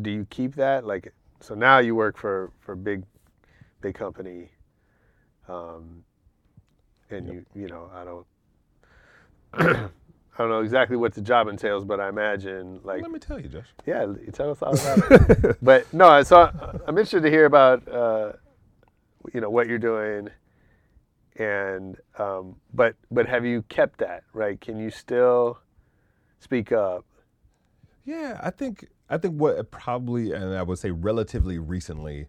Do you keep that like? So now you work for for big, big company, um, and you you know I don't. *clears throat* I don't know exactly what the job entails, but I imagine like Let me tell you, Josh. yeah, you tell us all about it. *laughs* but no, so I'm interested to hear about uh, you know what you're doing, and um, but but have you kept that right? Can you still speak up? Yeah, I think I think what probably and I would say relatively recently,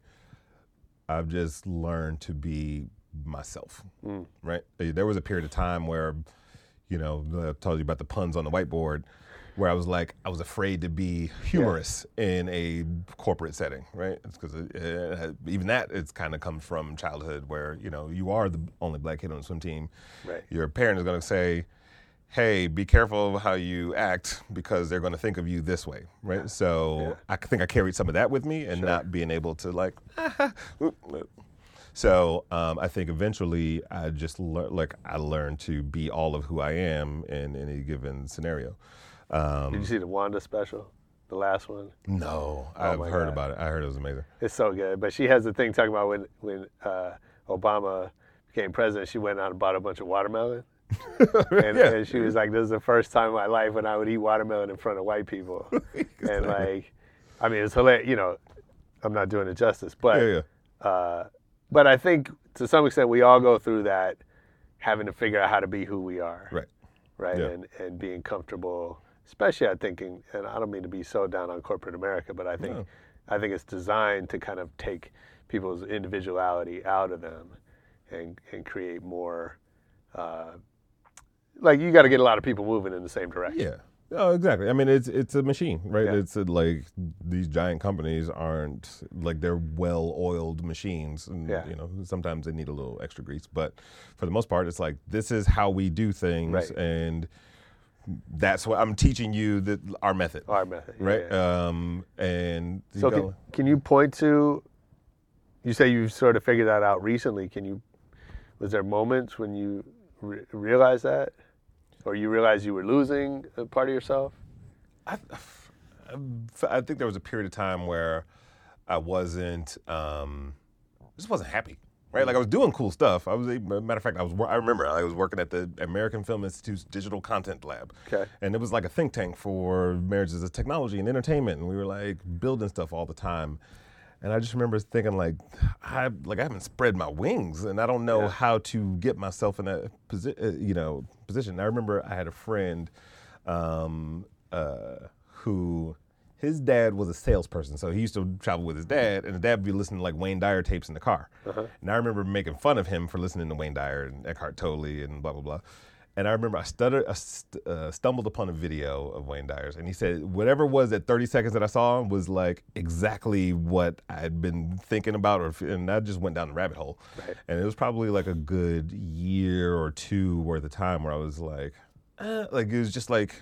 I've just learned to be myself. Mm. Right. There was a period of time where, you know, I told you about the puns on the whiteboard, where I was like, I was afraid to be humorous in a corporate setting. Right. It's because even that it's kind of comes from childhood, where you know you are the only black kid on the swim team. Right. Your parent is going to say hey, be careful of how you act because they're going to think of you this way, right? So I think I carried some of that with me and not being able to like. *laughs* so um, I think eventually I just lear- like I learned to be all of who I am in any given scenario. Um, Did you see the Wanda special, the last one? No, Oh I've heard God. about it. I heard it was amazing. It's so good. But she has the thing talking about when when uh, Obama became president, she went out and bought a bunch of watermelon. *laughs* and, Yeah. and she was like, "This is the first time in my life when I would eat watermelon in front of white people." *laughs* and like, I mean, it's hilarious. You know, I'm not doing it justice, but Yeah, Uh, but I think to some extent we all go through that, having to figure out how to be who we are. Right. Right. Yeah. And and being comfortable, especially I thinking, and I don't mean to be so down on corporate America, but I think No. I think it's designed to kind of take people's individuality out of them and and create more. Uh, like you got to get a lot of people moving in the same direction. Yeah. Oh, exactly. I mean, it's it's a machine, right? Yeah. It's uh like these giant companies aren't like they're well-oiled machines, and Yeah. you know sometimes they need a little extra grease. But for the most part, it's like this is how we do things, Right. and that's what I'm teaching you that our method, Our method, yeah, right? Um, and So go- can, can you point to? You say you sort of figured that out recently. Can you? Was there moments when you re- realized that, or you realized you were losing a part of yourself? I, I think there was a period of time where I wasn't, um, just wasn't happy. Right, like I was doing cool stuff. I was, a matter of fact, I was. I remember I was working at the American Film Institute's Digital Content Lab, Okay. and it was like a think tank for marriages of technology and entertainment, and we were like building stuff all the time. And I just remember thinking like, I like I haven't spread my wings, and I don't know Yeah. how to get myself in that position. You know, position. I remember I had a friend um, uh, who his dad was a salesperson, so he used to travel with his dad, and his dad would be listening to like Wayne Dyer tapes in the car. Uh-huh. And I remember making fun of him for listening to Wayne Dyer and Eckhart Tolle and blah blah blah. And I remember I stuttered, I st- uh, stumbled upon a video of Wayne Dyer's, and he said whatever was at 30 seconds that I saw was like exactly what I'd been thinking about, or and I just went down the rabbit hole. Right. And it was probably like a good year or two worth of time where I was like, uh, like it was just like,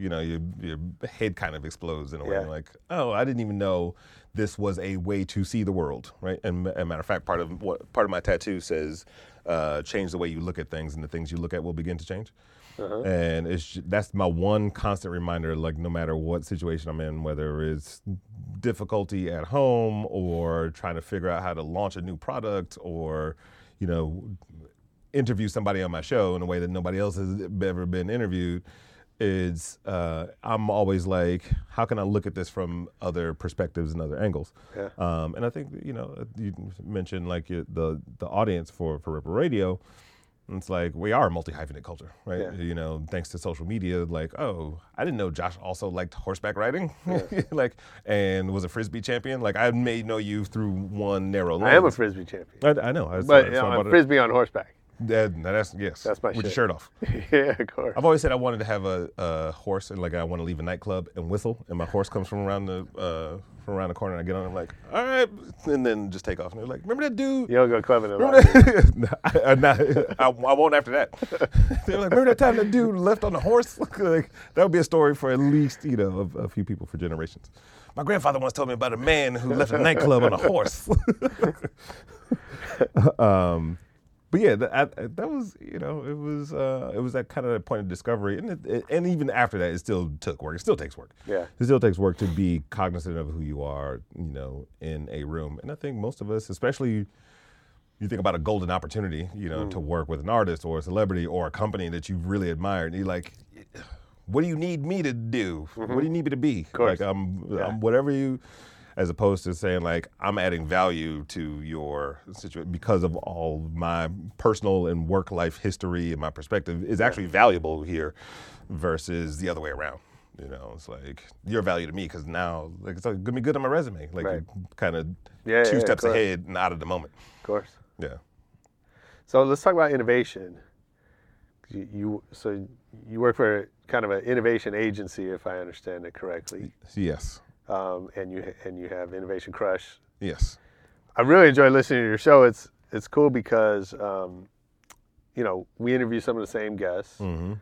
you know, your your head kind of explodes in a way. Yeah. Like, oh, I didn't even know this was a way to see the world, right? And a matter of fact, part of what part of my tattoo says, uh, change the way you look at things, and the things you look at will begin to change. Uh-huh. And it's that's my one constant reminder. Like, no matter what situation I'm in, whether it's difficulty at home or trying to figure out how to launch a new product or, you know, interview somebody on my show in a way that nobody else has ever been interviewed is uh, I'm always like, how can I look at this from other perspectives and other angles? Yeah. Um, and I think you know you mentioned like the the audience for for Ripple Radio. It's like we are a multi hyphenate culture, right? Yeah. You know, thanks to social media. Like, oh, I didn't know Josh also liked horseback riding, *laughs* like, and was a frisbee champion. Like, I may know you through one narrow. Lens. I am a frisbee champion. I, I know, I- but so you know, I I'm it- frisbee on horseback. That, that's yes. That's my with your shirt off. *laughs* yeah, of course. I've always said I wanted to have a, a horse and like I want to leave a nightclub and whistle, and my horse comes from around the uh, from around the corner. and I get on, I'm like, all right, and then just take off. And they're like, remember that dude? You don't go clubbing a lot. Remember that? *laughs* No, I, I, not- I, I won't after that. *laughs* They're like, remember that time that dude left on the horse? like, that would be a story for at least you know a, a few people for generations. My grandfather once told me about a man who left a nightclub on a horse. um, but yeah, that, I, that was you know it was uh, it was that kind of point of discovery, and it, it- and even after that, it still took work. It still takes work. Yeah. it still takes work to be cognizant of who you are, you know, in a room. And I think most of us, especially you think about a golden opportunity, you know, Mm. to work with an artist or a celebrity or a company that you've really admired. And you're like, what do you need me to do? What do you need me to be? Mm-hmm. course. Like I'm, Yeah. I'm whatever you, as opposed to saying like I'm adding value to your situation because of all my personal and work life history and my perspective is actually valuable here, versus the other way around. You know, it's like you're value to me because now like it's gonna be good on my resume. Like Right. kind of Yeah, two yeah, steps of ahead and out of the moment. Of course. Yeah. So let's talk about innovation. You, you so you work for kind of an innovation agency, if I understand it correctly. Yes. Um, and you and you have Innovation Crush. Yes. I really enjoy listening to your show. It's it's cool because um, you know we interview some of the same guests, Mm-hmm.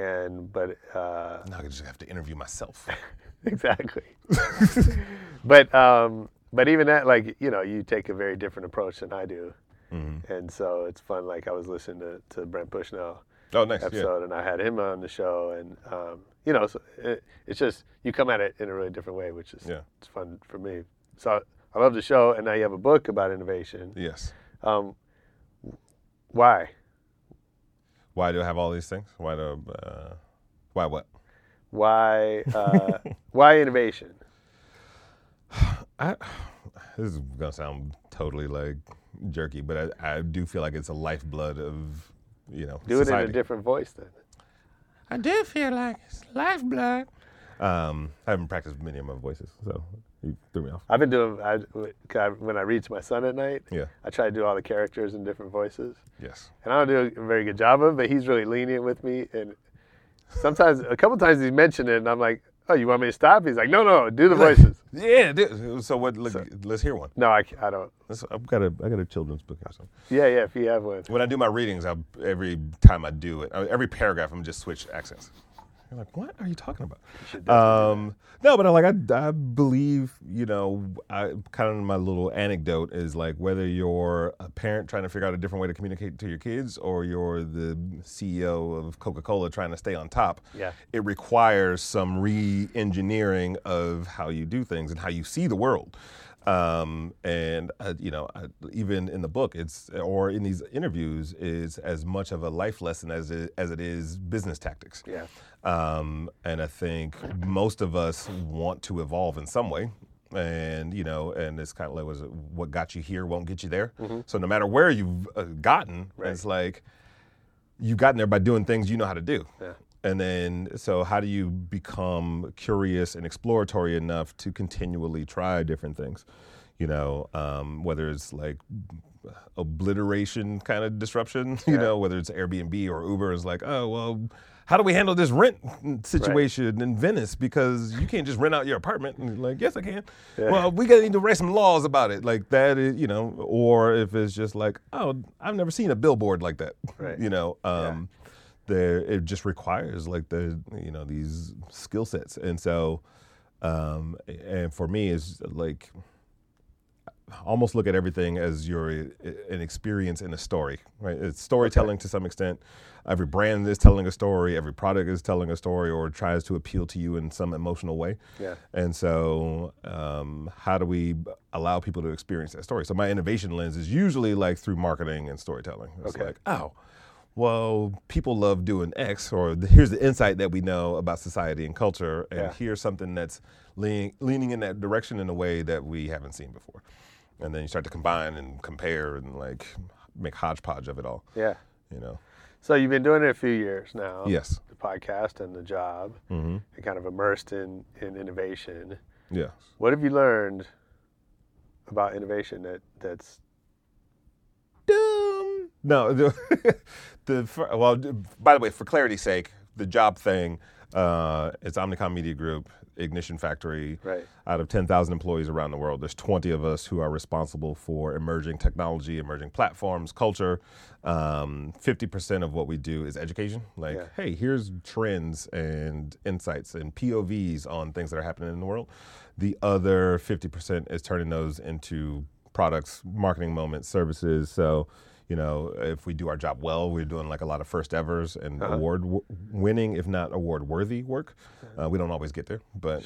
and but uh, Now I just have to interview myself. *laughs* exactly. *laughs* but um, but even that, like you know, you take a very different approach than I do, Mm-hmm. and so it's fun. Like I was listening to, to Brent Bushnell Oh, nice. Yeah. episode, and I had him on the show, and um, you know, so it, it's just you come at it in a really different way, which is Yeah. it's fun for me. So I love the show, and now you have a book about innovation. Yes. Um, why? Why do I have all these things? Why do? Uh, why what? Why? Uh, *laughs* why innovation? I, this is gonna sound totally like jerky, but I, I do feel like it's a lifeblood of you know Do it in a different voice then. I do feel like it's lifeblood. Um, I haven't practiced many of my voices, so you threw me off. I've been doing I, I- when I read to my son at night. Yeah. I try to do all the characters in different voices, Yes. and I don't do a very good job of it. But he's really lenient with me, and Sometimes, a couple times he's mentioned it, and I'm like, "Oh, you want me to stop?" He's like, "No, no, do the voices." Yeah. dude. So what? Look, let's hear one. No, I, I don't. Let's, I've got a I got a children's book or something. Yeah, yeah. If you have one, When I do my readings, I, every time I do it, every paragraph, I'm just switch accents. You're like, what are you talking about? Um, no, but I like I, I believe you know I kind of my little anecdote is like whether you're a parent trying to figure out a different way to communicate to your kids or you're the CEO of Coca-Cola trying to stay on top. Yeah. it requires some re-engineering of how you do things and how you see the world. Um, and uh, you know, I, even in the book, it's or in these interviews, is as much of a life lesson as it, as it is business tactics. Yeah. Um, and I think most of us want to evolve in some way. And you know, and it's kind of like, was what got you here won't get you there. Mhm. So no matter where you've uh, gotten, it's like you've gotten there by doing things you know how to do. Yeah. And then, so how do you become curious and exploratory enough to continually try different things? You know, um, whether it's like obliteration kind of disruption, *laughs* you know, whether it's Airbnb or Uber is like, oh, well, how do we handle this rent situation in Venice? Because you can't just rent out your apartment. And like, yes, I can. Yeah. Well, we got to need to write some laws about it. Like that, is, you know, or if it's just like, oh, I've never seen a billboard like that. Right. You know, um, there it just requires like the you know these skill sets, and so um, and for me is like almost look at everything as your an experience in a story, right? It's storytelling to some extent. Every brand is telling a story. Every product is telling a story, or tries to appeal to you in some emotional way. Yeah. And so, um, how do we allow people to experience that story? So my innovation lens is usually like through marketing and storytelling. It's Okay. like, oh, well, people love doing X, or the- here's the insight that we know about society and culture, and Yeah. here's something that's leaning, leaning in that direction in a way that we haven't seen before. And then you start to combine and compare and like make hodgepodge of it all. yeah. You know. So you've been doing it a few years now. Yes. The podcast and the job, Mhm. and kind of immersed in in innovation. Yeah. What have you learned about innovation that that's doom. No, *laughs* the, the well. By the way, for clarity's sake, the job thing, uh, it's Omnicom Media Group, Ignition Factory. Right. Out of ten thousand employees around the world, there's 20 of us who are responsible for emerging technology, emerging platforms, culture. Um, 50% of what we do is education. Like, Yeah. hey, here's trends and insights and POVs on things that are happening in the world. The other 50% is turning those into products, marketing moments, services. So, you know, if we do our job well, we're doing like a lot of first evers and Uh-huh. award w- winning, if not award worthy work. Uh, we don't always get there, but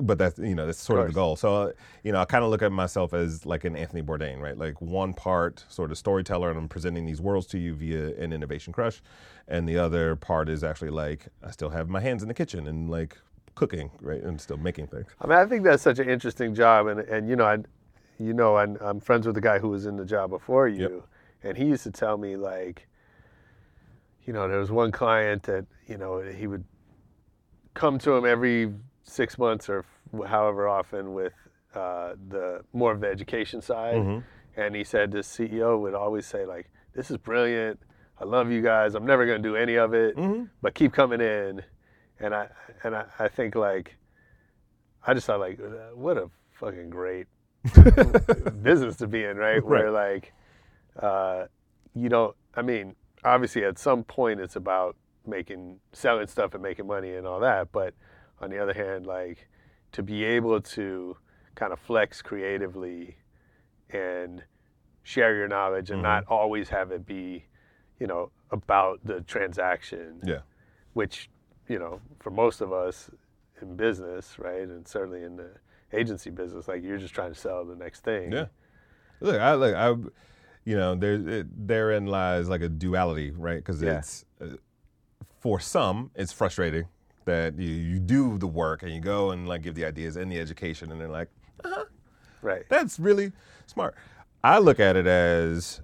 *laughs* but that's you know that's sort of, the goal. So uh, you know, I kind of look at myself as like an Anthony Bourdain, right? Like one part sort of storyteller, and I'm presenting these worlds to you via an innovation crush, and the other part is actually like I still have my hands in the kitchen and like cooking, right, and still making things. I mean, I think that's such an interesting job, and and you know, I, you know, I'm, I'm friends with the guy who was in the job before you, and he used to tell me like, you know, there was one client that you know he would come to him every six months or however often with uh, the more of the education side, Mhm. and he said the CEO would always say like, "This is brilliant. I love you guys. I'm never going to do any of it, but keep coming in." And I and I, I think like I just thought like what a fucking great *laughs* business to be in, right? Where like uh, you don't. I mean, obviously at some point it's about making selling stuff and making money and all that, but on the other hand, like to be able to kind of flex creatively and share your knowledge and Mhm. not always have it be, you know, about the transaction Yeah. which you know for most of us in business right and certainly in the agency business like you're just trying to sell the next thing Yeah. Look, I look, I, you know, there therein lies like a duality, right? Because Yeah. it's uh, for some, it's frustrating that you, you do the work and you go and like give the ideas and the education, and they're like, uh-huh, right that's really smart. I look at it as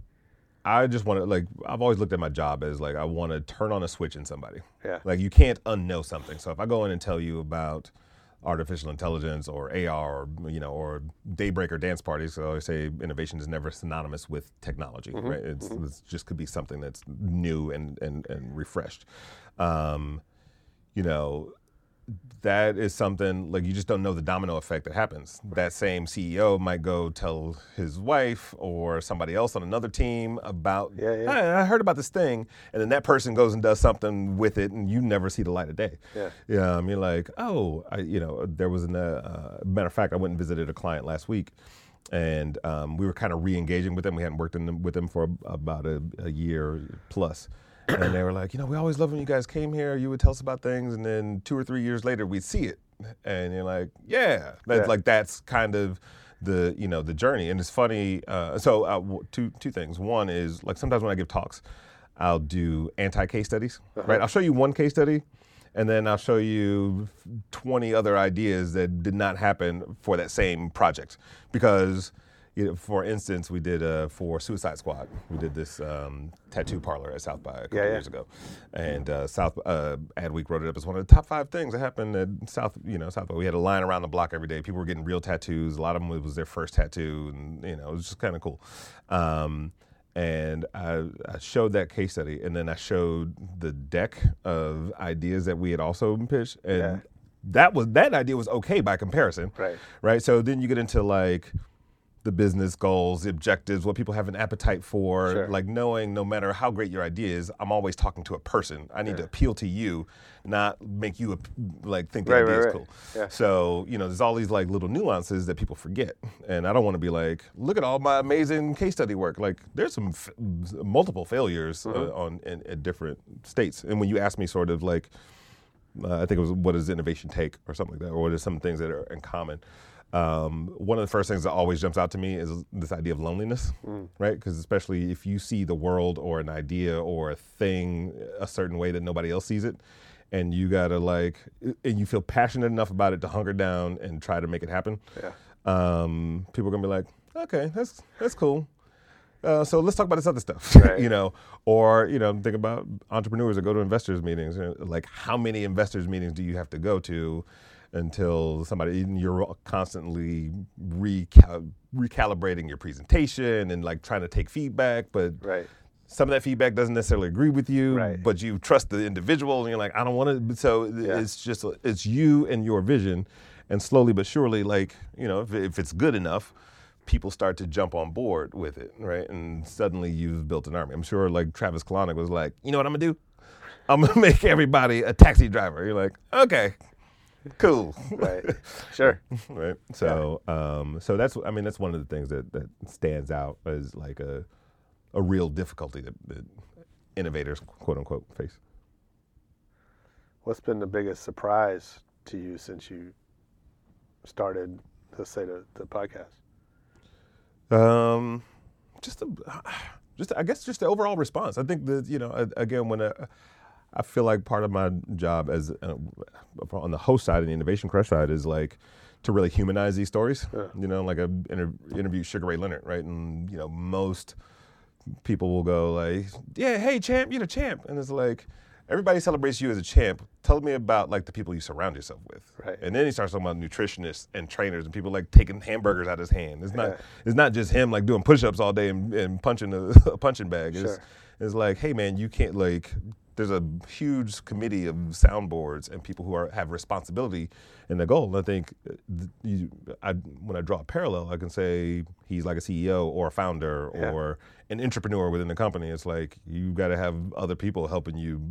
I just want to like I've always looked at my job as like I want to turn on a switch in somebody. Yeah. Like you can't unknow something. So if I go in and tell you about artificial intelligence or AR or you know or daybreaker dance parties, so I always say innovation is never synonymous with technology, Mhm, right? It's, mhm. it's just could be something that's new and and and refreshed. Um, you know, that is something like you just don't know the domino effect that happens. That same CEO might go tell his wife or somebody else on another team about, Yeah, yeah. "Hey, I heard about this thing, and then that person goes and does something with it, and you never see the light of day. Yeah. Yeah, I mean, like, oh, I, you know, there was an, uh, uh, matter of fact, I went and visited a client last week, and um, we were kind of re-engaging with them. We hadn't worked in them, with them for about a, a year plus. And they were like, you know, we always loved when you guys came here. You would tell us about things, and then two or three years later, we'd see it. And you're like, yeah, that's Yeah. like that's kind of the you know the journey. And it's funny. Uh, so uh, two two things. One is like sometimes when I give talks, I'll do anti case studies. Right. I'll show you one case study, and then I'll show you 20 other ideas that did not happen for that same project. Because, you know, for instance, we did uh, for Suicide Squad, we did this um, tattoo parlor at South by a couple Yeah, yeah. years ago, and uh, South uh, Adweek wrote it up as one of the top five things that happened at South. You know, South by. We had a line around the block every day. People were getting real tattoos. A lot of them it was their first tattoo, and you know, it was just kind of cool. Um, and I, I showed that case study, and then I showed the deck of ideas that we had also pitched, and Yeah. that was that idea was okay by comparison, Right. Right. So then you get into like the business goals, the objectives, what people have an appetite for, Sure. like knowing no matter how great your idea is, I'm always talking to a person. I need to appeal to you, not make you like think the Right, idea right, is right. cool. Yeah. So you know, there's all these like little nuances that people forget, and I don't want to be like, look at all my amazing case study work. Like, there's some f- multiple failures uh, Mhm. on in, in different states. And when you ask me, sort of like, uh, I think it was what does innovation take, or something like that, or what are some things that are in common. Um, one of the first things that always jumps out to me is this idea of loneliness, Mm. right? Because especially if you see the world or an idea or a thing a certain way that nobody else sees it, and you gotta like, and you feel passionate enough about it to hunker down and try to make it happen. Yeah. Um, people are gonna be like, okay, that's that's cool. Uh, so let's talk about this other stuff, *laughs* Right. you know, or you know, think about entrepreneurs that go to investors meetings. you know, Like, how many investors meetings do you have to go to until somebody you're constantly recal- recalibrating your presentation and like trying to take feedback, but Right. some of that feedback doesn't necessarily agree with you, Right. but you trust the individual, and you're like, I don't want to. So Yeah. it's just it's you and your vision, and slowly but surely, like you know, if, if it's good enough, people start to jump on board with it, right? And suddenly you've built an army. I'm sure, like Travis Kalanick was like, you know what I'm gonna do? I'm gonna *laughs* make everybody a taxi driver. You're like, okay, cool, Right. *laughs* Sure. *laughs* right? So, um, so that's I mean that's one of the things that that stands out as like a a real difficulty that, that innovators quote unquote face. What's been the biggest surprise to you since you started, let's say, the, the podcast? Um, just a, *sighs* just I guess just the overall response. I think that you know again when I, I feel like part of my job as uh, on the host side and the innovation crush side is like to really humanize these stories. You know, like I inter- interviewed Sugar Ray Leonard, right? And you know most people will go like, "Yeah, hey champ, you're the champ," and it's like everybody celebrates you as a champ. Tell me about like the people you surround yourself with. Right. And then he starts talking about nutritionists and trainers and people like taking hamburgers out of his hand. It's not Yeah. it's not just him like doing push-ups all day and, and punching a, *laughs* a punching bag. It's, Sure. it's like, hey man, you can't like. There's a huge committee of soundboards and people who are have responsibility in the goal. And I think uh, you, I, when I draw a parallel, I can say he's like a CEO or a founder Yeah. or an entrepreneur within the company. It's like you've got to have other people helping you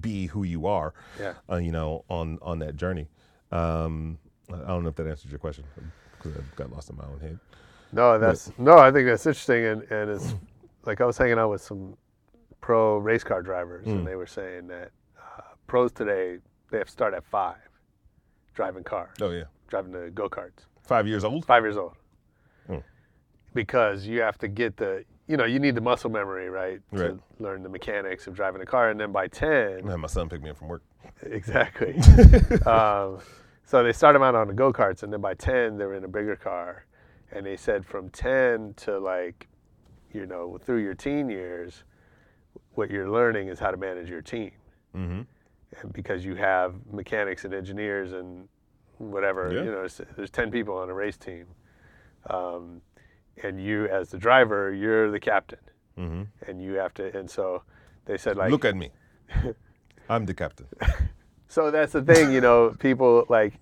be who you are. Yeah. Uh, you know, on on that journey. Um, I don't know if that answers your question because I got lost in my own head. No, that's no. I think that's interesting, and, and it's like I was hanging out with some pro race car drivers, Mm. and they were saying that uh, pros today they have to start at five, driving cars. Oh yeah, driving the go karts. five years old. Five years old. Mm. Because you have to get the, you know, you need the muscle memory, right, to Right. learn the mechanics of driving a car, and then by ten, had my son pick me up from work. Exactly. *laughs* um, so they start them out on the go karts, and then by ten they're in a bigger car, and they said from ten to like, you know, through your teen years, what you're learning is how to manage your team, Mm-hmm. and because you have mechanics and engineers and whatever, Yeah. you know, there's, there's ten people on a race team, um, and you as the driver, you're the captain, Mm-hmm. and you have to, and so they said like, Look at me. *laughs* I'm the captain. So that's the thing, you know, *laughs* people like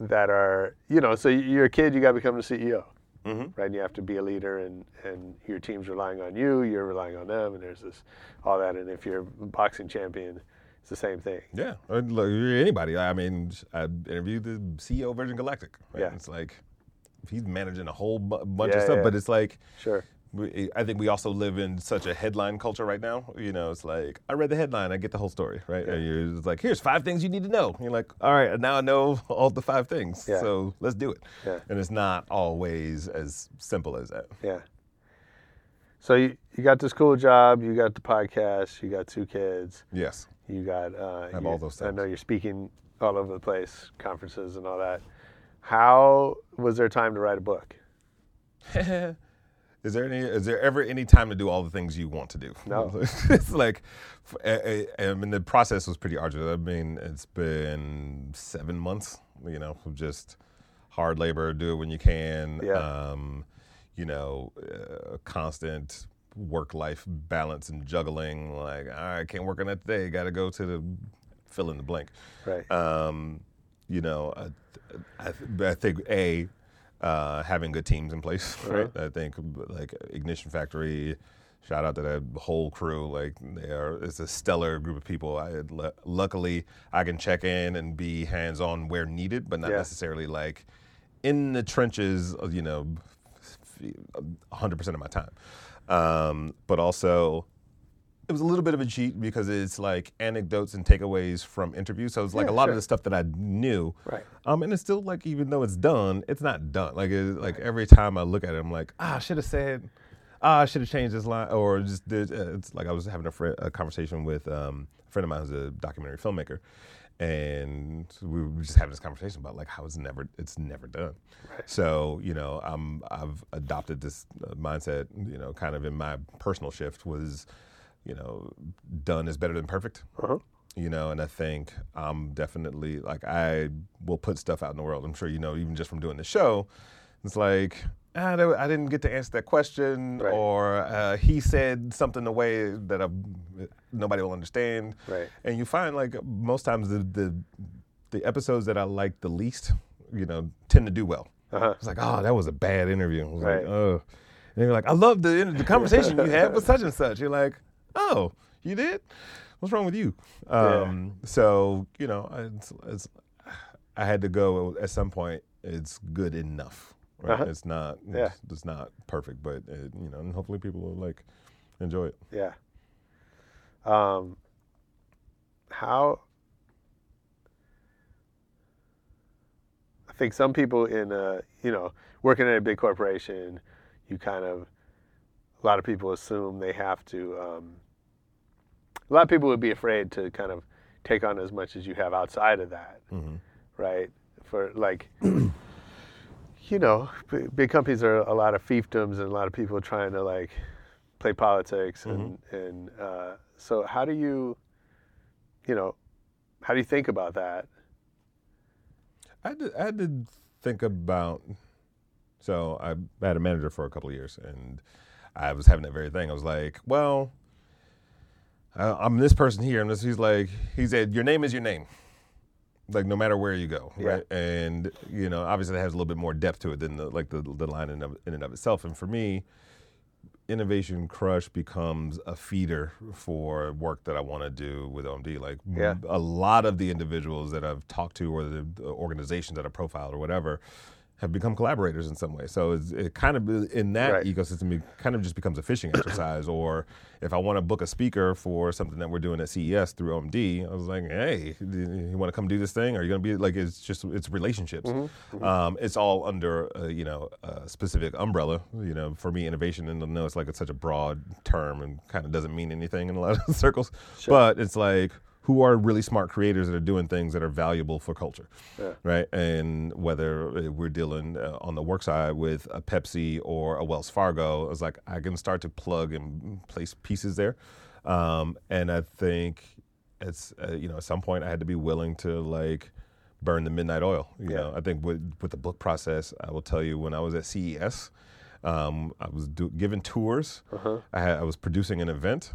that are, you know, so you're a kid, you got to become the CEO, Mhm. right? You have to be a leader, and and your team's relying on you, you're relying on them, and there's this all that. And if you're a boxing champion, it's the same thing. Yeah, anybody. I mean, I interviewed the CEO of Virgin Galactic. Right? Yeah. it's like he's managing a whole bu- bunch of Yeah, stuff, yeah. but it's like Sure. We, I think we also live in such a headline culture right now. You know, it's like I read the headline, I get the whole story, right? And you're just like, here's five things you need to know. You're like, all right, now I know *laughs* all the five things. Yeah. So let's do it. Yeah. And it's not always as simple as that. Yeah. So you, you got this cool job, you got the podcast, you got two kids. Yes. You got uh, Have you- all those Things. I know you're speaking all over the place, conferences and all that. How was there time to write a book? *laughs* Is there any? Is there ever any time to do all the things you want to do? No. *laughs* it's like, I mean, the process was pretty arduous. I mean, it's been seven months. You know, of just hard labor. Do it when you can. Yeah. Um, you know, uh, constant work-life balance and juggling. Like, all right, can't work on that today. Got to go to the fill in the blank. Right. Um, you know, I, I, I think a uh, having good teams in place, *laughs* right? Uh-huh. I think like Ignition Factory. Shout out to that whole crew. Like they are, it's a stellar group of people. I lu- luckily I can check in and be hands on where needed, but not Yeah. necessarily like in the trenches. You know, hundred percent of my time. Um, but also it was a little bit of a cheat because it's like anecdotes and takeaways from interviews. So it's like Yeah, a lot sure. of the stuff that I knew. Right. Um, and it's still like even though it's done, it's not done. Like it, like every time I look at it, I'm like, ah, I should have said, ah, I should have changed this line, or just did. Uh, it's like I was having a, fri a conversation with um, a friend of mine who's a documentary filmmaker, and we were just having this conversation about like how it's never it's never done. So you know, I'm I've adopted this uh, mindset. You know, kind of in my personal shift was, you know, done is better than perfect. Uh-huh. You know, and I think I'm definitely like I will put stuff out in the world. I'm sure you know, even just from doing the show, it's like. Ah, I didn't get to answer that question, or uh, he said something the way that I, nobody will understand. Right. And you find like most times the, the the episodes that I like the least, you know, tend to do well. Uh-huh. It's like, oh, that was a bad interview. I was Right. like, oh. And you're like, I love the the conversation you had *laughs* with such and such. You're like, oh, you did? What's wrong with you? Yeah. Um, so you know, it's, it's, I had to go at some point. It's good enough. Right? Uh-huh. It's not. Yeah. It's, it's not perfect, but it, you know, and hopefully people will like enjoy it. Yeah. Um, how? I think some people in, uh, you know, working at a big corporation, you kind of, a lot of people assume they have to. Um, a lot of people would be afraid to kind of take on as much as you have outside of that, Mm-hmm. right? For like, *clears throat* you know, big companies are a lot of fiefdoms and a lot of people trying to like play politics and and uh, so how do you, you know, how do you think about that? I had to, I to think about. So I had a manager for a couple of years, and I was having that very thing. I was like, well, uh, I'm this person here, and this, he's like, he said, your name is your name. Like no matter where you go, Yeah. right? And you know, obviously, it has a little bit more depth to it than the, like the the line in, of, in and of itself. And for me, Innovation Crush becomes a feeder for work that I want to do with OMD. Like Yeah. a lot of the individuals that I've talked to or the, the organizations that I profiled or whatever have become collaborators in some way. So it's, it kind of in that Right. ecosystem, it kind of just becomes a fishing *coughs* exercise. or if I want to book a speaker for something that we're doing at CES through OMD, I was like, hey, you want to come do this thing? Are you going to be like? It's just it's relationships. Mm-hmm. Um, it's all under uh, you know a specific umbrella. You know, for me, innovation, and I know it's like it's such a broad term and kind of doesn't mean anything in a lot of *laughs* circles. But it's like who are really smart creators that are doing things that are valuable for culture, Yeah. right? And whether uh, we're dealing uh, on the work side with a Pepsi or a Wells Fargo, it's like I can start to plug and place pieces there. Um, and I think it's uh, you know at some point I had to be willing to like burn the midnight oil. You know, I think with with the book process, I will tell you when I was at CES, um, I was do, giving tours. Uh-huh. I, had, I was producing an event.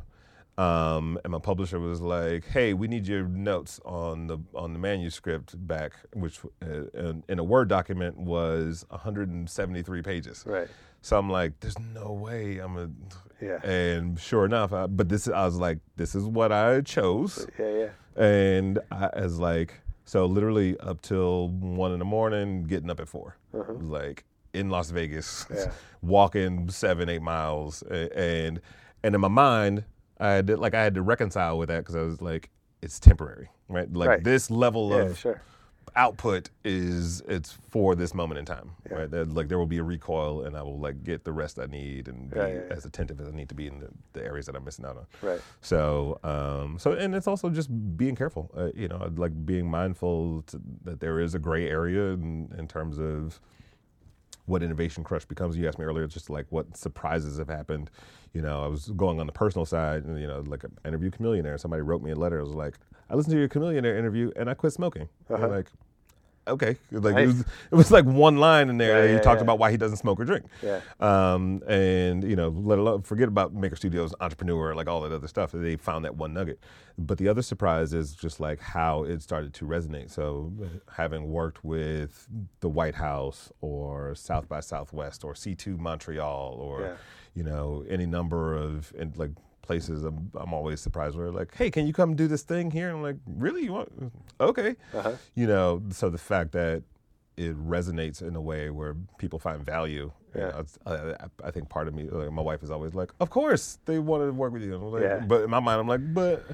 Um, and my publisher was like, "Hey, we need your notes on the on the manuscript back, which uh, in, in a Word document was 173 pages." Right. So I'm like, "There's no way I'm a." *sighs* Yeah. And sure enough, I, but this I was like, "This is what I chose." Yeah, yeah. And I as like, so literally up till one in the morning, getting up at 4 Uh-huh. Was like in Las Vegas, Yeah. *laughs* walking seven, eight miles, and and in my mind, I had to, like I had to reconcile with that because I was like, it's temporary, right? Like Right. this level Yeah, of sure. output is it's for this moment in time, right? That, like there will be a recoil, and I will like get the rest I need and be Yeah, yeah, yeah. as attentive as I need to be in the, the areas that I'm missing out on. Right. So, um, so and it's also just being careful, uh, you know, like being mindful to, that there is a gray area in, in terms of what innovation crush becomes. You asked me earlier, just like what surprises have happened. You know, I was going on the personal side, and you know, like an interview Chamillionaire. Somebody wrote me a letter. It was like, I listened to your Chamillionaire interview, and I quit smoking. Uh-huh. like, okay, like Nice. it, was, it was like one line in there. Yeah, he yeah, talked yeah. about why he doesn't smoke or drink. Yeah. Um, and you know, let alone forget about Maker Studios, entrepreneur, like all that other stuff. They found that one nugget. But the other surprise is just like how it started to resonate. So having worked with the White House or South by Southwest or C2 Montreal or. You know any number of in, like places, I'm, I'm always surprised where like, hey, can you come do this thing here? And I'm like, really? You want? Okay. Uh-huh. You know, so the fact that it resonates in a way where people find value. you Yeah. know, I, I think part of me, like, my wife is always like, "Of course they want to work with you." Like, Yeah. But in my mind, I'm like, "But."